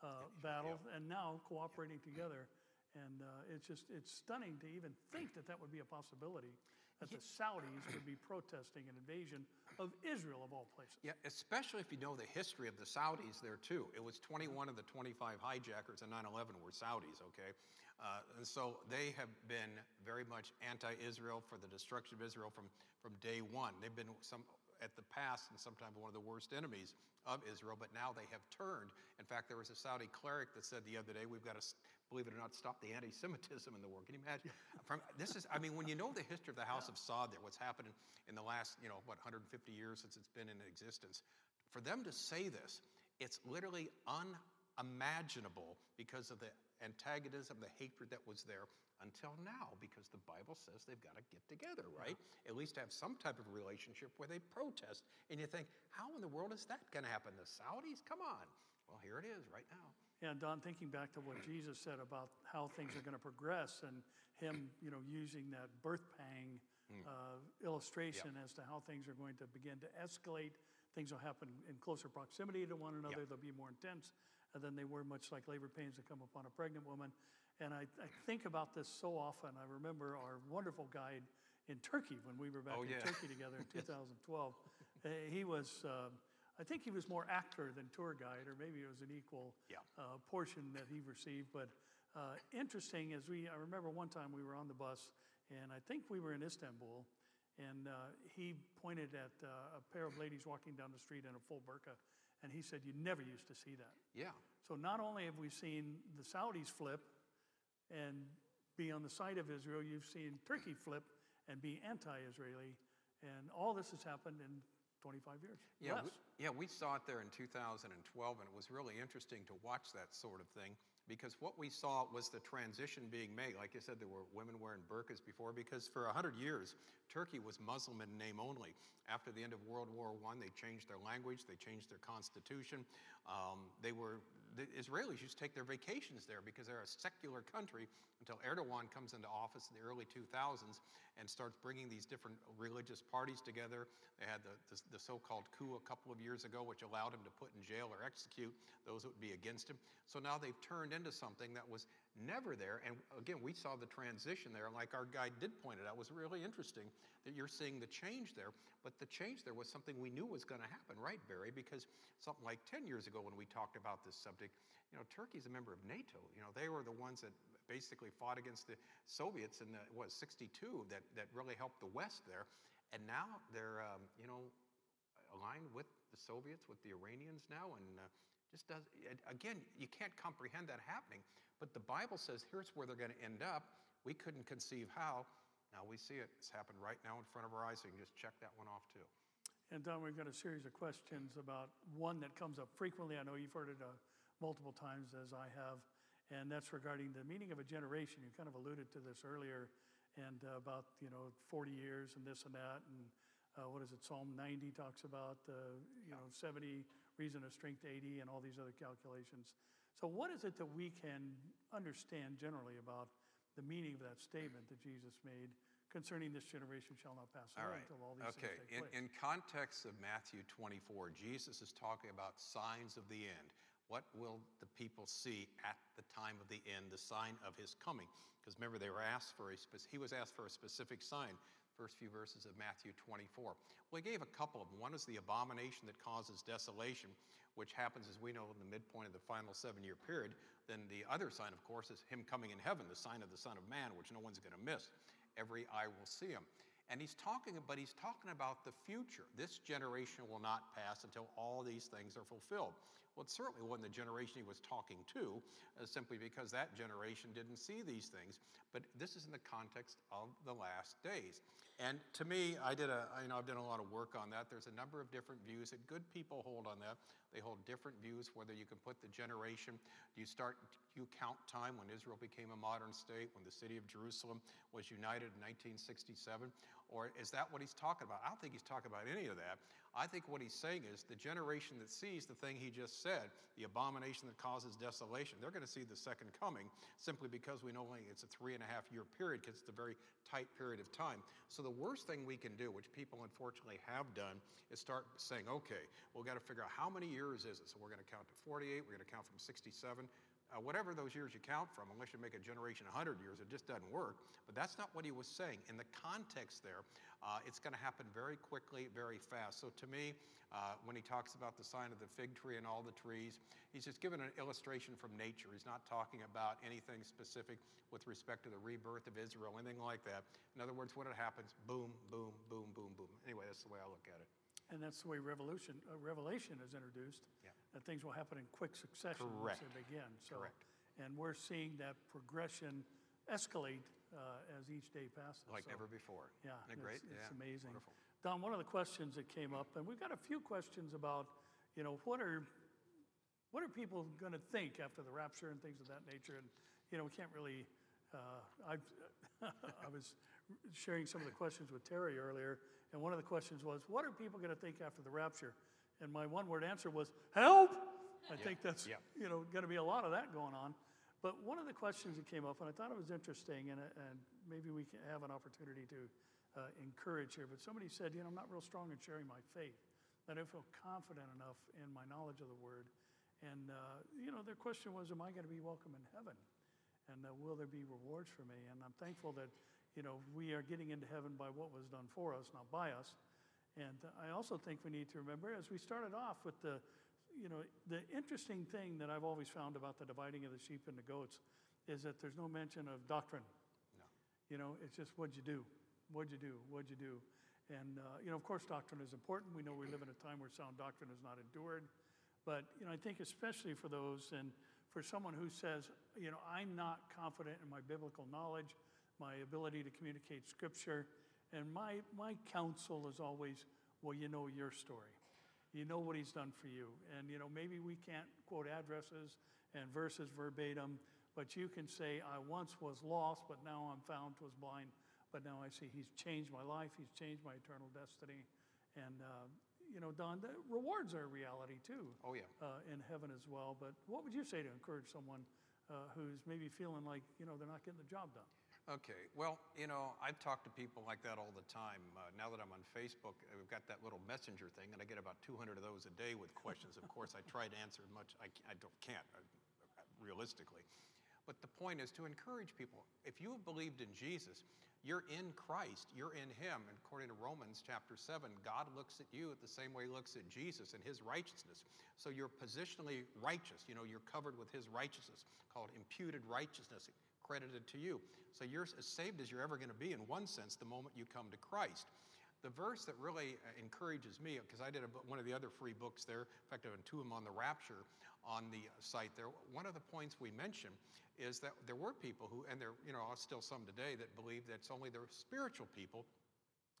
uh, battle, and now cooperating together. And uh, it's just it's stunning to even think that that would be a possibility. That the Saudis would be protesting an invasion of Israel of all places. Yeah, especially if you know the history of the Saudis there too. It was 21 of the 25 hijackers in 9 11 were Saudis, okay? Uh, and so they have been very much anti Israel for the destruction of Israel from, from day one. They've been some at the past and sometimes one of the worst enemies of Israel, but now they have turned. In fact, there was a Saudi cleric that said the other day, we've got to, believe it or not, stop the anti Semitism in the world. Can you imagine? From, this is, I mean, when you know the history of the House of Saud there, what's happened in, in the last, you know, what, 150 years since it's been in existence, for them to say this, it's literally unimaginable because of the antagonism, the hatred that was there until now because the Bible says they've got to get together, right? At least have some type of relationship where they protest. And you think, how in the world is that going to happen? The Saudis? Come on. Well, here it is right now. And Don, thinking back to what Jesus said about how things are going to progress and him, you know, using that birth pang uh, illustration as to how things are going to begin to escalate. Things will happen in closer proximity to one another. They'll be more intense than they were, much like labor pains that come upon a pregnant woman. And I, I think about this so often. I remember our wonderful guide in Turkey when we were back Oh, in yeah. Turkey together in 2012. Uh, he was, uh, I think he was more actor than tour guide, or maybe it was an equal Yeah. uh, portion that he received. But uh, interesting as we, I remember one time we were on the bus, and I think we were in Istanbul, and uh, he pointed at uh, a pair of ladies walking down the street in a full burqa, and he said, "You never used to see that." Yeah. So not only have we seen the Saudis flip and be on the side of Israel, you've seen Turkey flip and be anti-Israeli, and all this has happened in 25 years. Yeah, we, yeah, we saw it there in 2012, and it was really interesting to watch that sort of thing because what we saw was the transition being made. Like you said, there were women wearing burqas before because for 100 years, Turkey was Muslim in name only. After the end of World War I, they changed their language, they changed their constitution. Um, they were, the Israelis used to take their vacations there because they're a secular country until Erdogan comes into office in the early 2000s and starts bringing these different religious parties together. They had the, the, the so-called coup a couple of years ago, which allowed him to put in jail or execute those that would be against him. So now they've turned into something that was never there. And again, we saw the transition there, like our guide did point it out. It was really interesting that you're seeing the change there. But the change there was something we knew was going to happen, right, Barry? Because something like 10 years ago when we talked about this subject, you know, Turkey's a member of NATO. You know, they were the ones that basically fought against the Soviets in the, what, 62 that, that really helped the West there. And now they're, um, you know, aligned with the Soviets, with the Iranians now, and uh, just does, again, you can't comprehend that happening. But the Bible says here's where they're going to end up. We couldn't conceive how. Now we see it. It's happened right now in front of our eyes, so you can just check that one off too. And Don, we've got a series of questions about one that comes up frequently. I know you've heard it uh, multiple times, as I have, and that's regarding the meaning of a generation. You kind of alluded to this earlier, and uh, about you know 40 years and this and that, and uh, what is it? Psalm 90 talks about uh, you know 70 reason of strength 80, and all these other calculations. So, what is it that we can understand generally about the meaning of that statement that Jesus made concerning this generation shall not pass away right. until all these Okay. things take In, place? in context of Matthew 24, Jesus is talking about signs of the end. What will the people see at the time of the end, the sign of his coming? Because remember, they were asked for a he was asked for a specific sign. First few verses of Matthew 24. Well, he gave a couple of them. One is the abomination that causes desolation, which happens, as we know, in the midpoint of the final seven-year period. Then the other sign, of course, is him coming in heaven, the sign of the Son of Man, which no one's going to miss. Every eye will see him. And he's talking, but he's talking about the future. This generation will not pass until all these things are fulfilled. Well, it certainly wasn't the generation he was talking to, uh, simply because that generation didn't see these things. But this is in the context of the last days. And to me, I did a, you know, I've done a lot of work on that. There's a number of different views that good people hold on that. They hold different views, whether you can put the generation, do you start, do you count time when Israel became a modern state, when the city of Jerusalem was united in 1967? Or is that what he's talking about? I don't think he's talking about any of that. I think what he's saying is the generation that sees the thing he just said, the abomination that causes desolation, they're going to see the second coming simply because we know it's a three and a half year period because it's a very tight period of time. So the worst thing we can do, which people unfortunately have done, is start saying, okay, we've got to figure out how many years is it. So we're going to count to 48, we're going to count from 67. Uh, whatever those years you count from, unless you make a generation 100 years, it just doesn't work. But that's not what he was saying. In the context there, uh, it's going to happen very quickly, very fast. So to me, uh, when he talks about the sign of the fig tree and all the trees, he's just given an illustration from nature. He's not talking about anything specific with respect to the rebirth of Israel, anything like that. In other words, when it happens, boom, boom, boom, boom, boom. Anyway, that's the way I look at it. And that's the way revolution, uh, Revelation is introduced. Yeah. That things will happen in quick succession Correct. once they begin. So, Correct. And we're seeing that progression escalate uh, as each day passes. Like So, never before. Yeah, Isn't it great? it's, it's Yeah, amazing. Wonderful. Don, one of the questions that came up, and we've got a few questions about, you know, what are what are people going to think after the rapture and things of that nature? And you know, we can't really Uh, I've, I was sharing some of the questions with Terry earlier, and one of the questions was, what are people going to think after the rapture? And my one-word answer was, help! I think that's, yeah. you know, going to be a lot of that going on. But one of the questions that came up, and I thought it was interesting, and, and maybe we can have an opportunity to uh, encourage here, but somebody said, you know, I'm not real strong in sharing my faith, that I don't feel confident enough in my knowledge of the word. And, uh, you know, their question was, am I going to be welcome in heaven? And uh, will there be rewards for me? And I'm thankful that, you know, we are getting into heaven by what was done for us, not by us. And I also think we need to remember, as we started off with the, you know, the interesting thing that I've always found about the dividing of the sheep and the goats is that there's no mention of doctrine. No. You know, it's just what'd you do? What'd you do? What'd you do? And, uh, you know, of course, doctrine is important. We know we live in a time where sound doctrine is not endured. But, you know, I think especially for those and for someone who says, you know, I'm not confident in my biblical knowledge, my ability to communicate scripture, and my, my counsel is always, well, you know your story. You know what he's done for you. And, you know, maybe we can't quote addresses and verses verbatim, but you can say, I once was lost, but now I'm found, was blind, but now I see he's changed my life, he's changed my eternal destiny. And, uh, you know, Don, the rewards are a reality too. Oh, yeah. Uh, in heaven as well. But what would you say to encourage someone uh, who's maybe feeling like, you know, they're not getting the job done? Okay, well, you know, I've talked to people like that all the time. Uh, now that I'm on Facebook, uh, we've got that little messenger thing, and I get about 200 of those a day with questions. of course, I try to answer as much I, I don't, can't, uh, realistically. But the point is to encourage people. If you have believed in Jesus, you're in Christ, you're in Him. And according to Romans chapter 7, God looks at you the same way He looks at Jesus and His righteousness. So you're positionally righteous. You know, you're covered with His righteousness, called imputed righteousness credited to you. So you're as saved as you're ever going to be in one sense the moment you come to Christ. The verse that really uh, encourages me, because I did a, one of the other free books there, in fact, I have two of them on the rapture on the site there. One of the points we mentioned is that there were people who, and there you know are still some today, that believe that it's only the spiritual people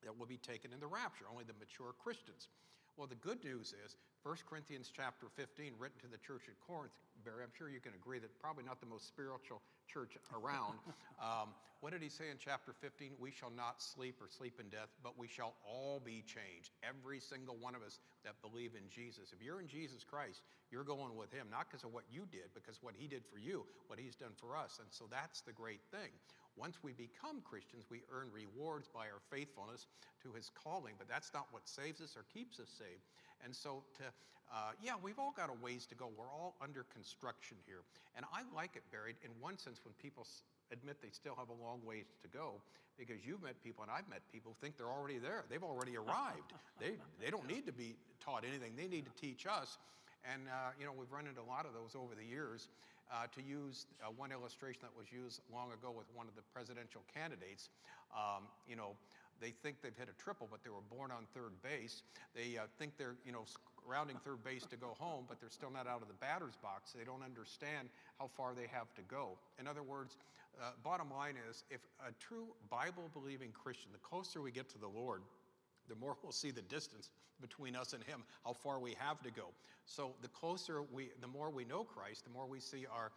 that will be taken in the rapture, only the mature Christians. Well, the good news is 1 Corinthians chapter 15, written to the church at Corinth, Barry, I'm sure you can agree that probably not the most spiritual church around. um, what did he say in chapter 15? We shall not sleep or sleep in death, but we shall all be changed. Every single one of us that believe in Jesus. If you're in Jesus Christ, you're going with him, not because of what you did, because what he did for you, what he's done for us. And so that's the great thing. Once we become Christians, we earn rewards by our faithfulness to his calling, but that's not what saves us or keeps us saved. And so, to, uh, yeah, we've all got a ways to go. We're all under construction here. And I like it, Barry, in one sense, when people admit they still have a long ways to go, because you've met people and I've met people who think they're already there. They've already arrived. they, they don't need to be taught anything, they need to teach us. And, uh, you know, we've run into a lot of those over the years. Uh, to use uh, one illustration that was used long ago with one of the presidential candidates, um, you know, they think they've hit a triple, but they were born on third base. They uh, think they're, you know, rounding third base to go home, but they're still not out of the batter's box. They don't understand how far they have to go. In other words, uh, bottom line is if a true Bible believing Christian, the closer we get to the Lord, the more we'll see the distance between us and him, how far we have to go. So the closer we, the more we know Christ, the more we see our,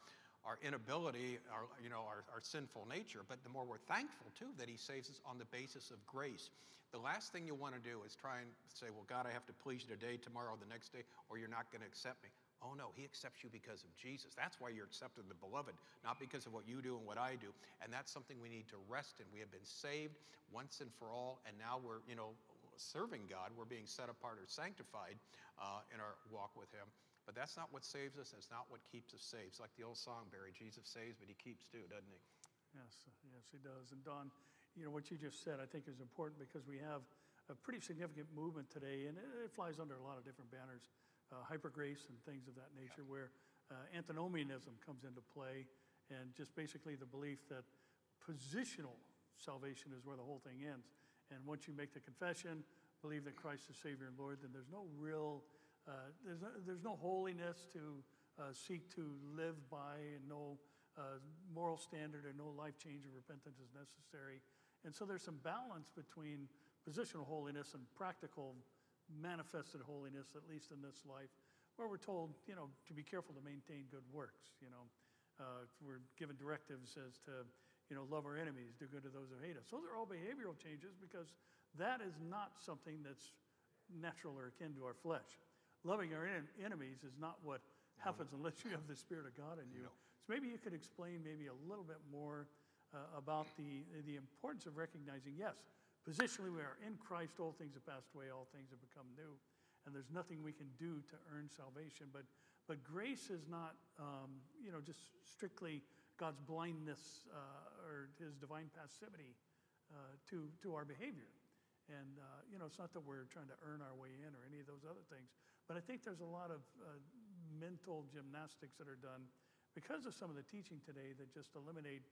our inability, our, you know, our, our sinful nature, but the more we're thankful too that he saves us on the basis of grace. The last thing you want to do is try and say, well, God, I have to please you today, tomorrow, the next day, or you're not going to accept me. Oh no, he accepts you because of Jesus. That's why you're accepted the beloved, not because of what you do and what I do. And that's something we need to rest in. We have been saved once and for all, and now we're, you know, serving God. We're being set apart or sanctified uh, in our walk with him. But that's not what saves us. It's not what keeps us saved. It's like the old song, Barry, Jesus saves, but he keeps too, doesn't he? Yes, yes, he does. And Don, you know, what you just said, I think is important because we have a pretty significant movement today, and it, flies under a lot of different banners, uh, hyper grace and things of that nature, where uh, antinomianism comes into play, and just basically the belief that positional salvation is where the whole thing ends. And once you make the confession, believe that Christ is Savior and Lord, then there's no real, uh, there's, no, there's no holiness to uh, seek to live by, and no uh, moral standard or no life change or repentance is necessary. And so there's some balance between positional holiness and practical manifested holiness, at least in this life, where we're told, you know, to be careful to maintain good works. You know, uh, we're given directives as to, you know, love our enemies, do good to those who hate us. Those are all behavioral changes because that is not something that's natural or akin to our flesh. Loving our en- enemies is not what happens unless you have the Spirit of God in you. So maybe you could explain maybe a little bit more uh, about the, the importance of recognizing, yes, positionally we are in Christ, all things have passed away, all things have become new, and there's nothing we can do to earn salvation. But, but grace is not, um, you know, just strictly God's blindness uh, or his divine passivity uh, to, to our behavior. And, uh, you know, it's not that we're trying to earn our way in or any of those other things, but I think there's a lot of uh, mental gymnastics that are done because of some of the teaching today that just eliminate,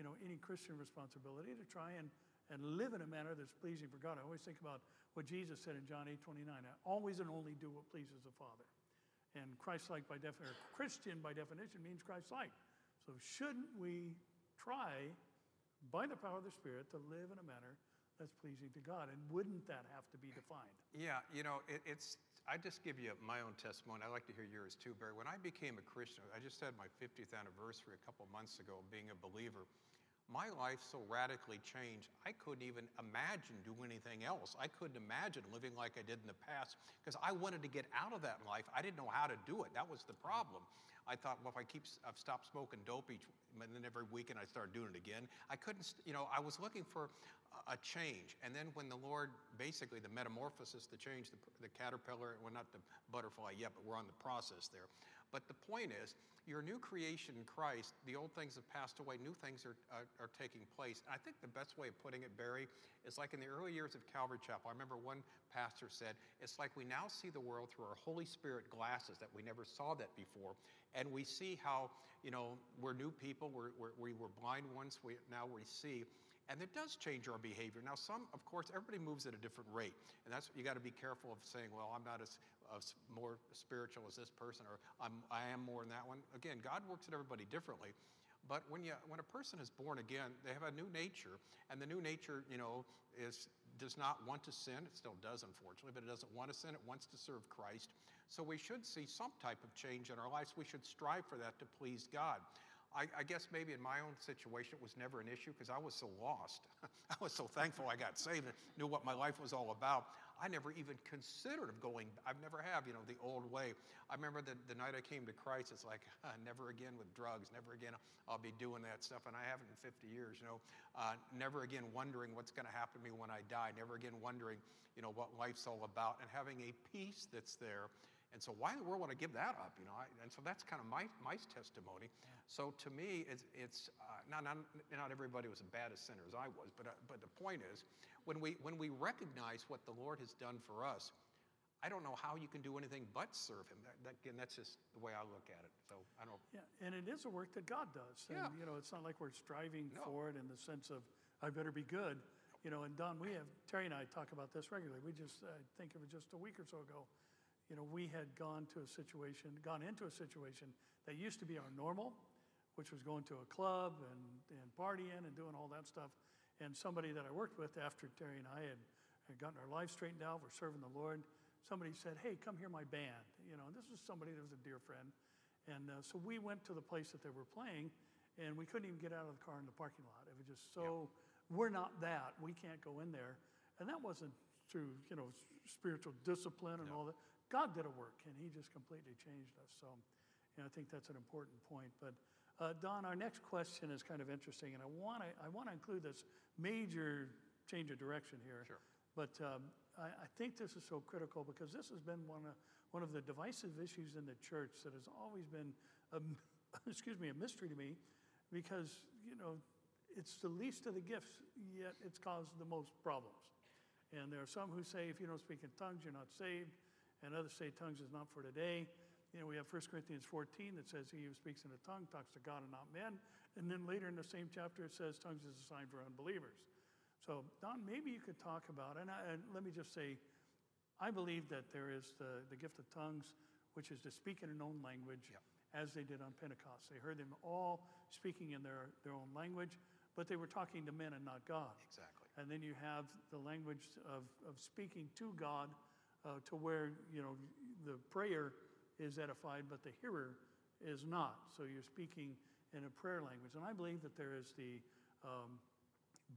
you know, any Christian responsibility to try and, and live in a manner that's pleasing for God. I always think about what Jesus said in John 8 29. I always and only do what pleases the Father. And Christ like by definition, Christian by definition means Christ like. So shouldn't we try, by the power of the Spirit, to live in a manner that's pleasing to God? And wouldn't that have to be defined? Yeah, you know, it, it's, I just give you my own testimony. I'd like to hear yours too, Barry. When I became a Christian, I just had my 50th anniversary a couple months ago being a believer. My life so radically changed, I couldn't even imagine doing anything else. I couldn't imagine living like I did in the past because I wanted to get out of that life. I didn't know how to do it. That was the problem. I thought, well, if I keep, I've stopped smoking dope each, and then every weekend I started doing it again. I couldn't, you know, I was looking for a change. And then when the Lord, basically the metamorphosis, the change, the, the caterpillar, well, not the butterfly yet, but we're on the process there. But the point is, you're a new creation in Christ. The old things have passed away, new things are, are, are, taking place. And I think the best way of putting it, Barry, is like in the early years of Calvary Chapel. I remember one pastor said, It's like we now see the world through our Holy Spirit glasses that we never saw that before. And we see how, you know, we're new people, we're, we're, we were blind once, we, now we see. And it does change our behavior. Now, some, of course, everybody moves at a different rate. And that's, you got to be careful of saying, well, I'm not as, as more spiritual as this person, or I'm, I am more than that one. Again, God works at everybody differently. But when, you, when a person is born again, they have a new nature, and the new nature, you know, is, does not want to sin. It still does, unfortunately, but it doesn't want to sin. It wants to serve Christ. So we should see some type of change in our lives. We should strive for that to please God. I, I, guess maybe in my own situation it was never an issue because I was so lost. I was so thankful I got saved and knew what my life was all about. I never even considered of going, I've never have, you know, the old way. I remember the, the night I came to Christ, it's like, uh, never again with drugs, never again I'll be doing that stuff. And I haven't in 50 years, you know, uh, never again wondering what's going to happen to me when I die, never again wondering, you know, what life's all about and having a peace that's there and so why in the world would I give that up? You know, I, and so that's kind of my, my testimony. Yeah. So to me, it's, it's uh, not, not, not everybody was as bad a sinner as I was, but, uh, but the point is, when we, when we recognize what the Lord has done for us, I don't know how you can do anything but serve him. That, that, again, that's just the way I look at it. So I don't. Yeah, and it is a work that God does. And, yeah. you know, it's not like we're striving no. for it in the sense of I better be good. You know, and Don, we have Terry and I talk about this regularly. We just I think it was just a week or so ago you know, we had gone to a situation, gone into a situation that used to be our normal, which was going to a club and, and partying and doing all that stuff. And somebody that I worked with after Terry and I had, had gotten our lives straightened out, we're serving the Lord, somebody said, Hey, come hear my band. You know, this was somebody that was a dear friend. And uh, so we went to the place that they were playing, and we couldn't even get out of the car in the parking lot. It was just so, we're not that. We can't go in there. And that wasn't through, you know, spiritual discipline and all that. God did a work, and He just completely changed us. So, you know, I think that's an important point. But uh, Don, our next question is kind of interesting, and I want to I want to include this major change of direction here. Sure. But um, I, I, think this is so critical because this has been one of one of the divisive issues in the church that has always been, a, excuse me, a mystery to me, because you know it's the least of the gifts, yet it's caused the most problems. And there are some who say if you don't speak in tongues, you're not saved and others say tongues is not for today. You know, we have 1 Corinthians 14 that says he who speaks in a tongue talks to God and not men. And then later in the same chapter, it says tongues is a sign for unbelievers. So, Don, maybe you could talk about, and, I, and let me just say, I believe that there is the, the gift of tongues, which is to speak in an own language, yep. as they did on Pentecost. They heard them all speaking in their, their own language, but they were talking to men and not God. Exactly. And then you have the language of, of speaking to God uh, to where you know the prayer is edified, but the hearer is not. So you're speaking in a prayer language, and I believe that there is the Um,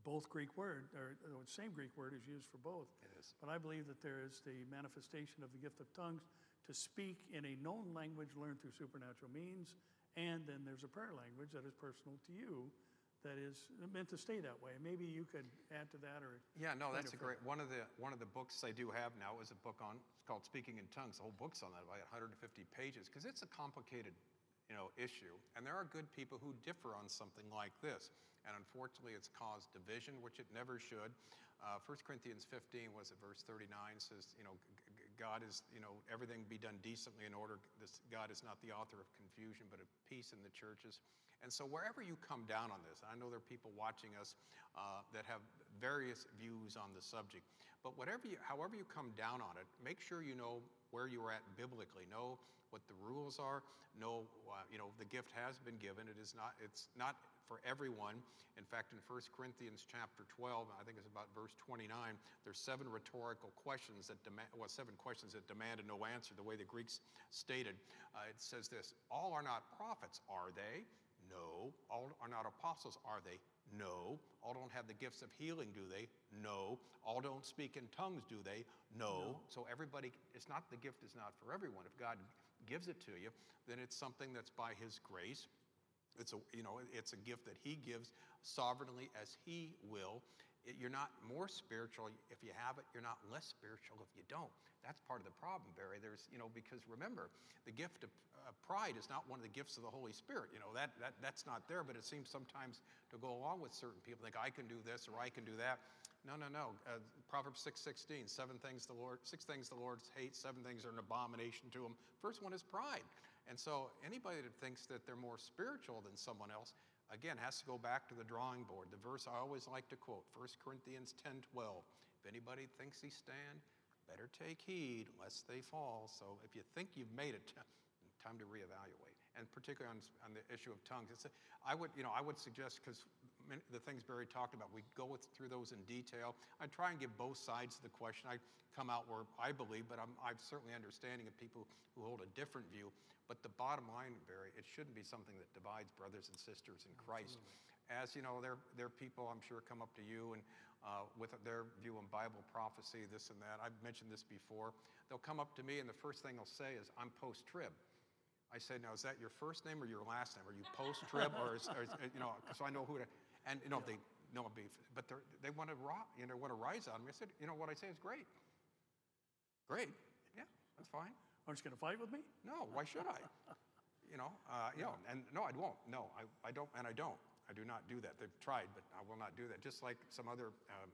both Greek word, or the same Greek word is used for both. It is. But I believe that there is the manifestation of the gift of tongues to speak in a known language learned through supernatural means, and then there's a prayer language that is personal to you that is meant to stay that way. Maybe you could add to that or Yeah, no, that's a great, one of the, one of the books I do have now is a book on, it's called Speaking in Tongues. The whole book's on that, about 150 pages, because it's a complicated, you know, issue. And there are good people who differ on something like this. And unfortunately, it's caused division, which it never should. Uh, 1 Corinthians 15 was it verse 39 says, you know, God is, you know, everything be done decently in order. This, God is not the author of confusion, but of peace in the churches. And so wherever you come down on this, I know there are people watching us uh, that have various views on the subject, but whatever you, however you come down on it, make sure you know where you're at biblically. Know what the rules are. Know, uh, you know, the gift has been given. It is not. It's not for everyone. In fact, in 1 Corinthians chapter 12, I think it's about verse 29, there's seven rhetorical questions that demand, well, seven questions that demand a no answer. The way the Greeks stated, uh, it says this: All are not prophets, are they? No. All are not apostles, are they? No. All don't have the gifts of healing, do they? No. All don't speak in tongues, do they? No. So everybody, it's not the gift is not for everyone. If God gives it to you, then it's something that's by His grace. It's a you know it's a gift that He gives sovereignly as He will. You're not more spiritual if you have it. You're not less spiritual if you don't. That's part of the problem, Barry. There's you know because remember the gift of uh, pride is not one of the gifts of the Holy Spirit. You know that that that's not there. But it seems sometimes to go along with certain people think I can do this or I can do that. No, no, no. Uh, Proverbs 6:16, seven things the Lord, six things the Lord hates, seven things are an abomination to him. First one is pride. And so anybody that thinks that they're more spiritual than someone else, again, has to go back to the drawing board. The verse I always like to quote, 1 Corinthians 10:12. If anybody thinks he stand, better take heed lest they fall. So if you think you've made it, time to reevaluate. And particularly on, on the issue of tongues, a, I would, you know, I would suggest because the things Barry talked about, we go with, through those in detail. I try and give both sides of the question. I come out where I believe, but I'm, I'm certainly understanding of people who hold a different view. But the bottom line, Barry, it shouldn't be something that divides brothers and sisters in Christ. As you know, there, there are people I'm sure come up to you and uh, with their view on Bible prophecy, this and that. I've mentioned this before. They'll come up to me and the first thing they'll say is, "I'm post-trib." I say, now, is that your first name or your last name? Are you post-trib or, is, or is- you know, so I know who to, and, you know, they know it'd be, but they're, they want to you know, want to rise on me. I said, you know, what I say is great. Great, yeah, that's fine. aren't you going to fight with me? No, why should I? You know, uh, you know, and no, I won't. No, I, I don't, and I don't. I do not do that. They've tried, but I will not do that. Just like some other, um,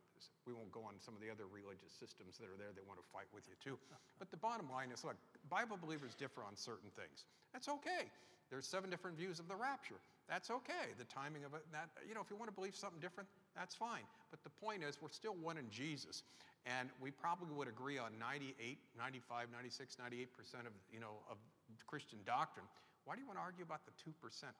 we won't go on some of the other religious systems that are there. They want to fight with you too. But the bottom line is, look, Bible believers differ on certain things. That's okay. There's seven different views of the rapture. That's okay. The timing of it, that you know, if you want to believe something different, that's fine. But the point is, we're still one in Jesus, and we probably would agree on 98, 95, 96, 98 percent of you know of Christian doctrine. Why do you want to argue about the 2%?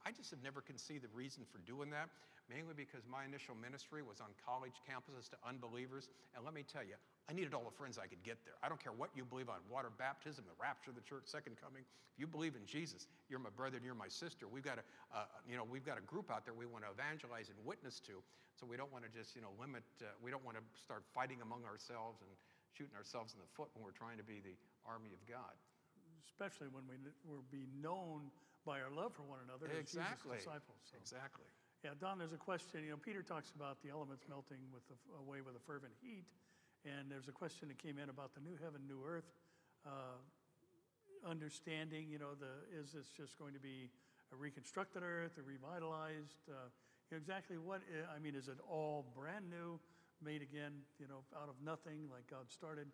I just have never conceived the reason for doing that, mainly because my initial ministry was on college campuses to unbelievers. And let me tell you, I needed all the friends I could get there. I don't care what you believe on water baptism, the rapture of the church, second coming. If you believe in Jesus, you're my brother and you're my sister. We've got a, uh, you know, we've got a group out there we want to evangelize and witness to. So we don't want to just, you know, limit, uh, we don't want to start fighting among ourselves and shooting ourselves in the foot when we're trying to be the army of God. Especially when we will be known by our love for one another as Exactly. Jesus' disciples. So. Exactly. Yeah, Don, there's a question. You know, Peter talks about the elements melting with the, away with a fervent heat, and there's a question that came in about the new heaven, new earth. Uh, understanding, you know, the is this just going to be a reconstructed earth, a revitalized? Uh, you know, exactly what? I mean, is it all brand new, made again, you know, out of nothing, like God started,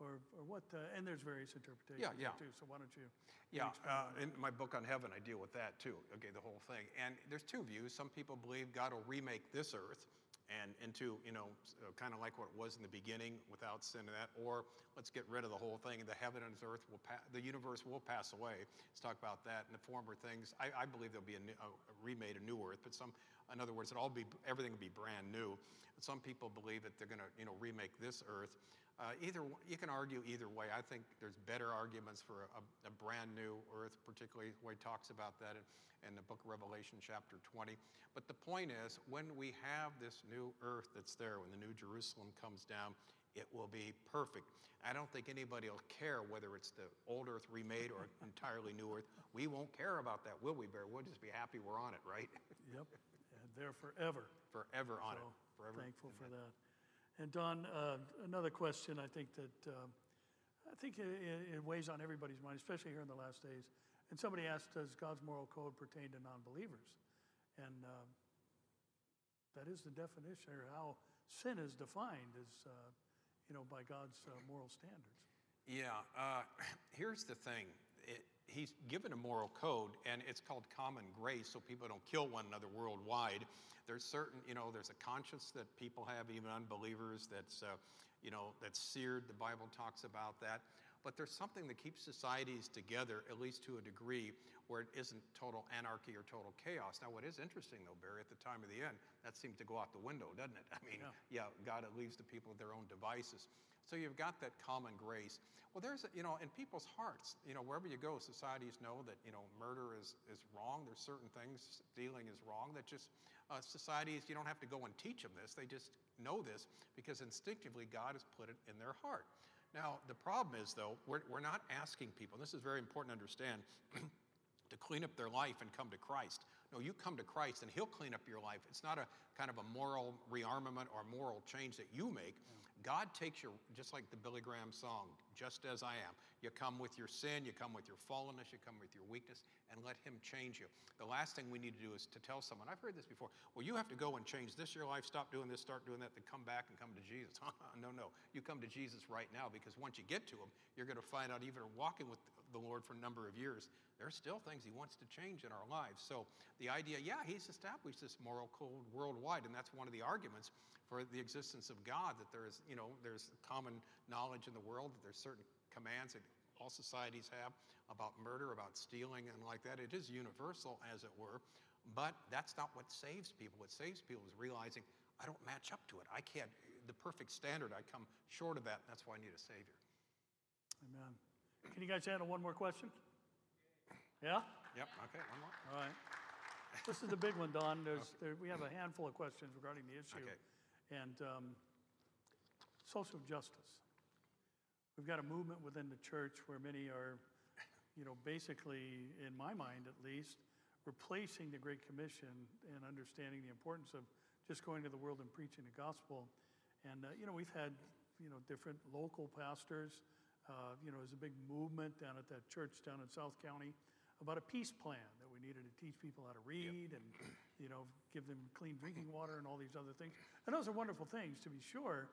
or or what? Uh, and there's various interpretations Yeah, yeah. too. So why don't you? Yeah, uh, in my book on heaven, I deal with that too. Okay, the whole thing. And there's two views. Some people believe God will remake this earth and into, you know, kind of like what it was in the beginning without sin and that, or let's get rid of the whole thing. The heaven and earth will, pa- the universe will pass away. Let's talk about that. And the former things, I, I believe there'll be a, new, a remade, a new earth, but some, in other words, it'll all be, everything will be brand new. Some people believe that they're going to, you know, remake this earth. Uh, either you can argue either way. I think there's better arguments for a, a brand new earth, particularly where he talks about that in, in, the book of Revelation, chapter 20. But the point is, when we have this new earth that's there, when the new Jerusalem comes down, it will be perfect. I don't think anybody will care whether it's the old earth remade or entirely new earth. We won't care about that, will we, Bear? We'll just be happy we're on it, right? Yep, and there forever. Forever on So, it. Forever. Thankful for that. And Don, uh, another question I think that, um, I think it, it weighs on everybody's mind, especially here in the last days. And somebody asked, does God's moral code pertain to non-believers? And um, that is the definition, or how sin is defined is, uh, you know, by God's uh, moral standards. Yeah, uh, here's the thing. He's given a moral code, and it's called common grace, so people don't kill one another worldwide. There's certain, you know, there's a conscience that people have, even unbelievers, that's, uh, you know, that's seared. The Bible talks about that. But there's something that keeps societies together, at least to a degree, where it isn't total anarchy or total chaos. Now, what is interesting, though, Barry, at the time of the end, that seemed to go out the window, doesn't it? I mean, yeah, yeah God leaves the people with their own devices. So you've got that common grace. Well, there's, you know, in people's hearts, you know, wherever you go, societies know that, you know, murder is, is wrong. There's certain things, stealing is wrong, that just uh, societies, you don't have to go and teach them this. They just know this because instinctively God has put it in their heart. Now, the problem is, though, we're, we're not asking people, and this is very important to understand, to clean up their life and come to Christ. No, you come to Christ and He'll clean up your life. It's not a kind of a moral rearmament or moral change that you make. God takes your, just like the Billy Graham song, just as I am. You come with your sin, you come with your fallenness, you come with your weakness, and let Him change you. The last thing we need to do is to tell someone, I've heard this before, well, you have to go and change this your life, stop doing this, start doing that, then come back and come to Jesus. no, no. You come to Jesus right now because once you get to Him, you're going to find out even walking with the Lord for a number of years, there are still things He wants to change in our lives. So the idea, yeah, He's established this moral code worldwide, and that's one of the arguments for the existence of God, that there is, you know, there's common knowledge in the world, that there's certain commands that all societies have about murder, about stealing, and like that. It is universal, as it were, but that's not what saves people. What saves people is realizing I don't match up to it. I can't, the perfect standard, I come short of that. That's why I need a Savior. Amen. Can you guys handle one more question? Yeah? Yep, okay, one more. All right. This is the big one, Don. There's, there, we have a handful of questions regarding the issue. Okay. And um, social justice. We've got a movement within the church where many are, you know, basically, in my mind at least, replacing the Great Commission and understanding the importance of just going to the world and preaching the gospel. And, uh, you know, we've had, you know, different local pastors. Uh, you know, there's a big movement down at that church down in South County about a peace plan that we needed to teach people how to read and, you know, give them clean drinking water and all these other things. And those are wonderful things, to be sure.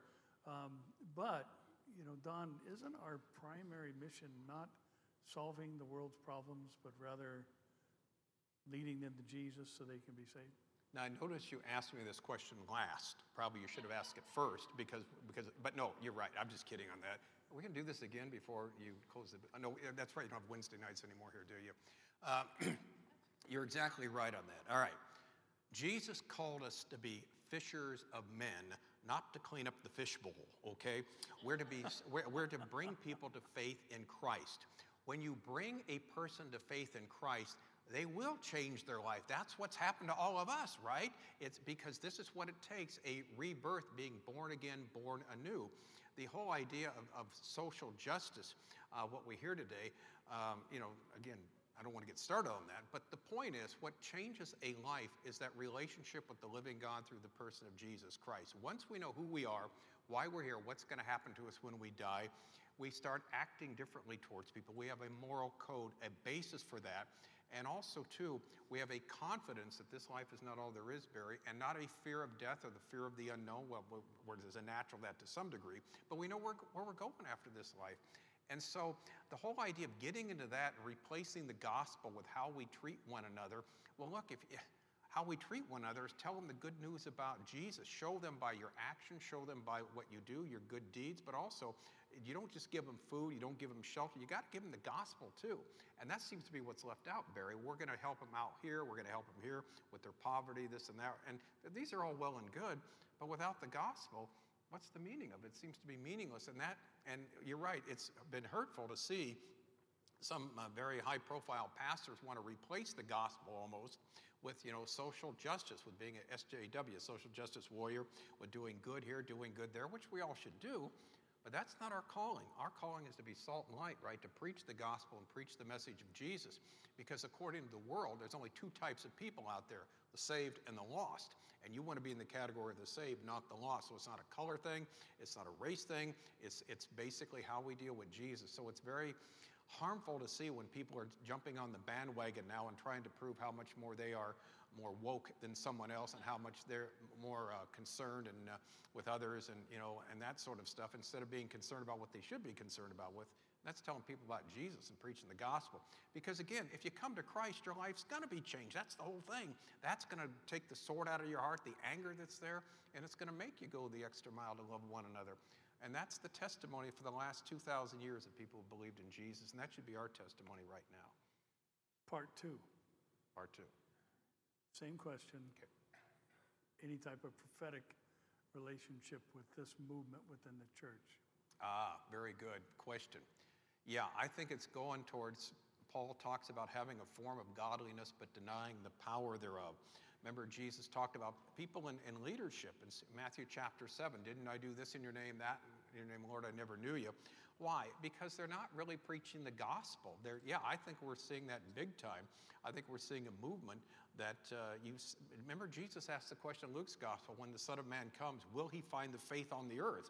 Um, but, you know, Don, isn't our primary mission not solving the world's problems, but rather leading them to Jesus so they can be saved? Now, I noticed you asked me this question last. Probably you should have asked it first because, because but no, you're right. I'm just kidding on that. We can do this again before you close the, no, that's right. You don't have Wednesday nights anymore here, do you? Uh, you're exactly right on that. All right. Jesus called us to be fishers of men, not to clean up the fishbowl, okay? We're to, be, we're, we're to bring people to faith in Christ. When you bring a person to faith in Christ, they will change their life. That's what's happened to all of us, right? It's because this is what it takes a rebirth, being born again, born anew. The whole idea of, of social justice, uh, what we hear today, um, you know, again, I don't want to get started on that, but the point is what changes a life is that relationship with the living God through the person of Jesus Christ. Once we know who we are, why we're here, what's going to happen to us when we die, we start acting differently towards people. We have a moral code, a basis for that. And also, too, we have a confidence that this life is not all there is, Barry, and not a fear of death or the fear of the unknown. Well, there's a natural that to some degree, but we know where, where we're going after this life. And so the whole idea of getting into that and replacing the gospel with how we treat one another, well, look, if how we treat one another is tell them the good news about Jesus. Show them by your actions, show them by what you do, your good deeds, but also you don't just give them food, you don't give them shelter, you got to give them the gospel too. And that seems to be what's left out, Barry. We're going to help them out here, we're going to help them here with their poverty, this and that. And these are all well and good, but without the gospel, what's the meaning of it? It seems to be meaningless. And that, and you're right, it's been hurtful to see some uh, very high profile pastors want to replace the gospel almost with you know social justice with being a sjw social justice warrior with doing good here doing good there which we all should do but that's not our calling. Our calling is to be salt and light right? To preach the gospel and preach the message of jesus. Because according to the world there's only two types of people out there the saved and the lost. And you want to be in the category of the saved not the lost. So it's not a color thing. It's not a race thing. It's, it's basically how we deal with jesus. So it's very harmful to see when people are jumping on the bandwagon now and trying to prove how much more they are more woke than someone else and how much they're more uh, concerned and uh, with others and you know and that sort of stuff. Instead of being concerned about what they should be concerned about with that's telling people about jesus and preaching the gospel. Because again if you come to christ your life's going to be changed. That's the whole thing. That's going to take the sword out of your heart the anger that's there and it's going to make you go the extra mile to love one another. And that's the testimony for the last 2,000 years of people who believed in Jesus, and that should be our testimony right now. Part two, Part two. Same question. Okay. Any type of prophetic relationship with this movement within the church? Ah, very good question. Yeah, I think it's going towards, Paul talks about having a form of godliness but denying the power thereof. Remember, Jesus talked about people in, in leadership in Matthew chapter 7. Didn't I do this in your name, that your name, Lord? I never knew you. Why? Because they're not really preaching the gospel. They're, yeah, I think we're seeing that big time. I think we're seeing a movement that uh, you remember Jesus asked the question in Luke's gospel when the Son of Man comes, will he find the faith on the earth?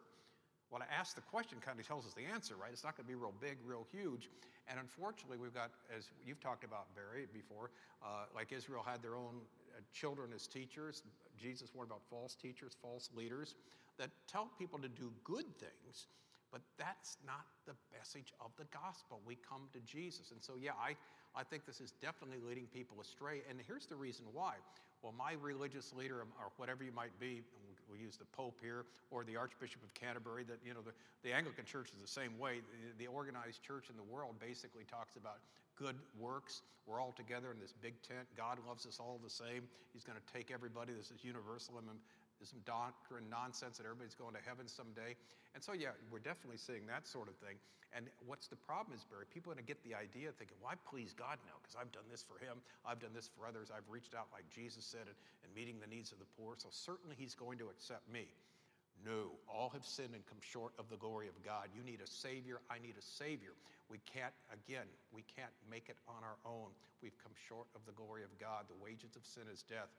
Well, I ask the question kind of tells us the answer, right? It's not going to be real big, real huge. And unfortunately, we've got, as you've talked about, Barry, before, uh, like Israel had their own uh, children as teachers. Jesus warned about false teachers, false leaders that tell people to do good things, but that's not the message of the gospel. We come to Jesus. And so, yeah, I, I think this is definitely leading people astray. And here's the reason why. Well, my religious leader, um, or whatever you might be, we use the Pope here, or the Archbishop of Canterbury, that, you know, the, the Anglican Church is the same way. The, the organized church in the world basically talks about good works. We're all together in this big tent. God loves us all the same. He's going to take everybody. This is universal. Some doctrine nonsense that everybody's going to heaven someday. And so, yeah, we're definitely seeing that sort of thing. And what's the problem is, Barry, people are going to get the idea thinking, well, please God now because I've done this for him. I've done this for others. I've reached out like Jesus said and, and meeting the needs of the poor. So certainly he's going to accept me. No, all have sinned and come short of the glory of God. You need a Savior. I need a Savior. We can't, again, we can't make it on our own. We've come short of the glory of God. The wages of sin is death,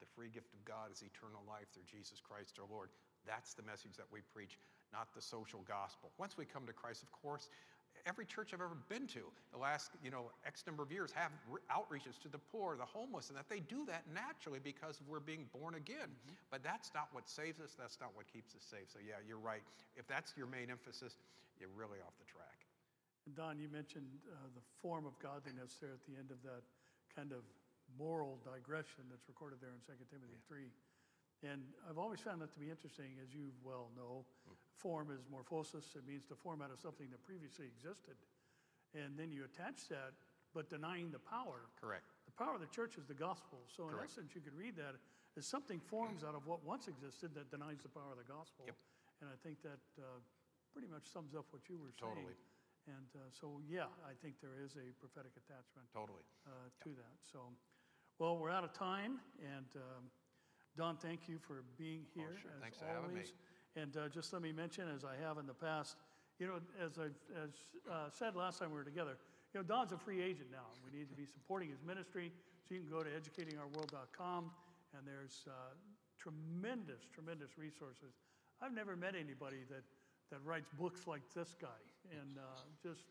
the free gift of God is eternal life through Jesus Christ our Lord. That's the message that we preach, not the social gospel. Once we come to Christ, of course, every church I've ever been to the last, you know, X number of years have outreaches to the poor, the homeless, and that they do that naturally because we're being born again. Mm-hmm. But that's not what saves us. That's not what keeps us safe. So yeah, you're right. If that's your main emphasis, you're really off the track. And Don, you mentioned uh, the form of godliness there at the end of that kind of moral digression that's recorded there in 2 Timothy yeah. 3. And I've always found that to be interesting, as you well know. Mm. Form is morphosis, it means to form out of something that previously existed. And then you attach that, but denying the power. Correct. The power of the church is the gospel. So, in Correct. essence, you could read that as something forms out of what once existed that denies the power of the gospel. Yep. And I think that uh, pretty much sums up what you were saying. Totally. And uh, so, yeah, I think there is a prophetic attachment Totally. uh, to that. So, well, we're out of time, and um, Don, thank you for being here. Oh, sure. as Thanks for having me. always. And uh, just let me mention, as I have in the past, you know, as I as uh, said last time we were together, you know, Don's a free agent now. We need to be supporting his ministry, so you can go to educatingourworld.com, and there's uh, tremendous, tremendous resources. I've never met anybody that that writes books like this guy, and uh, just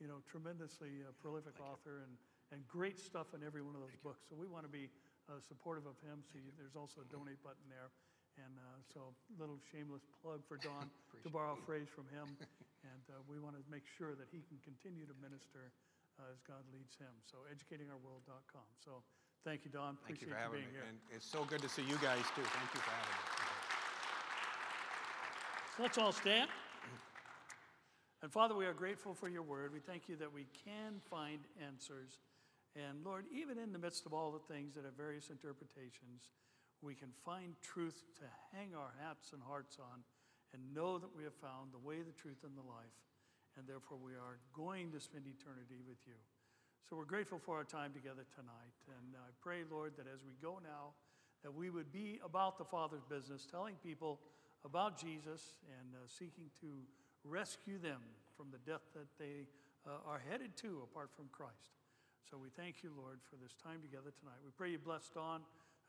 you know, tremendously uh, prolific author, and and great stuff in every one of those books. So we want to be uh, supportive of him. So you, there's also a donate button there. And uh, so, little shameless plug for Don to borrow a phrase from him. And uh, we want to make sure that he can continue to minister uh, as God leads him. So, educatingourworld.com. So, thank you, Don. Thank Appreciate you for having being me. here. And it's so good to see you guys too. Thank you for having me. So let's all stand. And Father, we are grateful for your word. We thank you that we can find answers and Lord, even in the midst of all the things that have various interpretations, we can find truth to hang our hats and hearts on and know that we have found the way, the truth, and the life, and therefore we are going to spend eternity with you. So we're grateful for our time together tonight. And I pray, Lord, that as we go now, that we would be about the Father's business, telling people about Jesus and uh, seeking to rescue them from the death that they uh, are headed to apart from Christ. So we thank you, Lord, for this time together tonight. We pray you bless Don,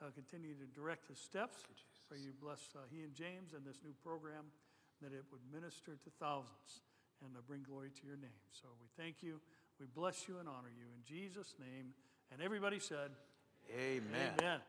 uh, continue to direct his steps. Pray you bless uh, he and James and this new program, that it would minister to thousands and uh, bring glory to your name. So we thank you. We bless you and honor you in Jesus' name. And everybody said, Amen. Amen.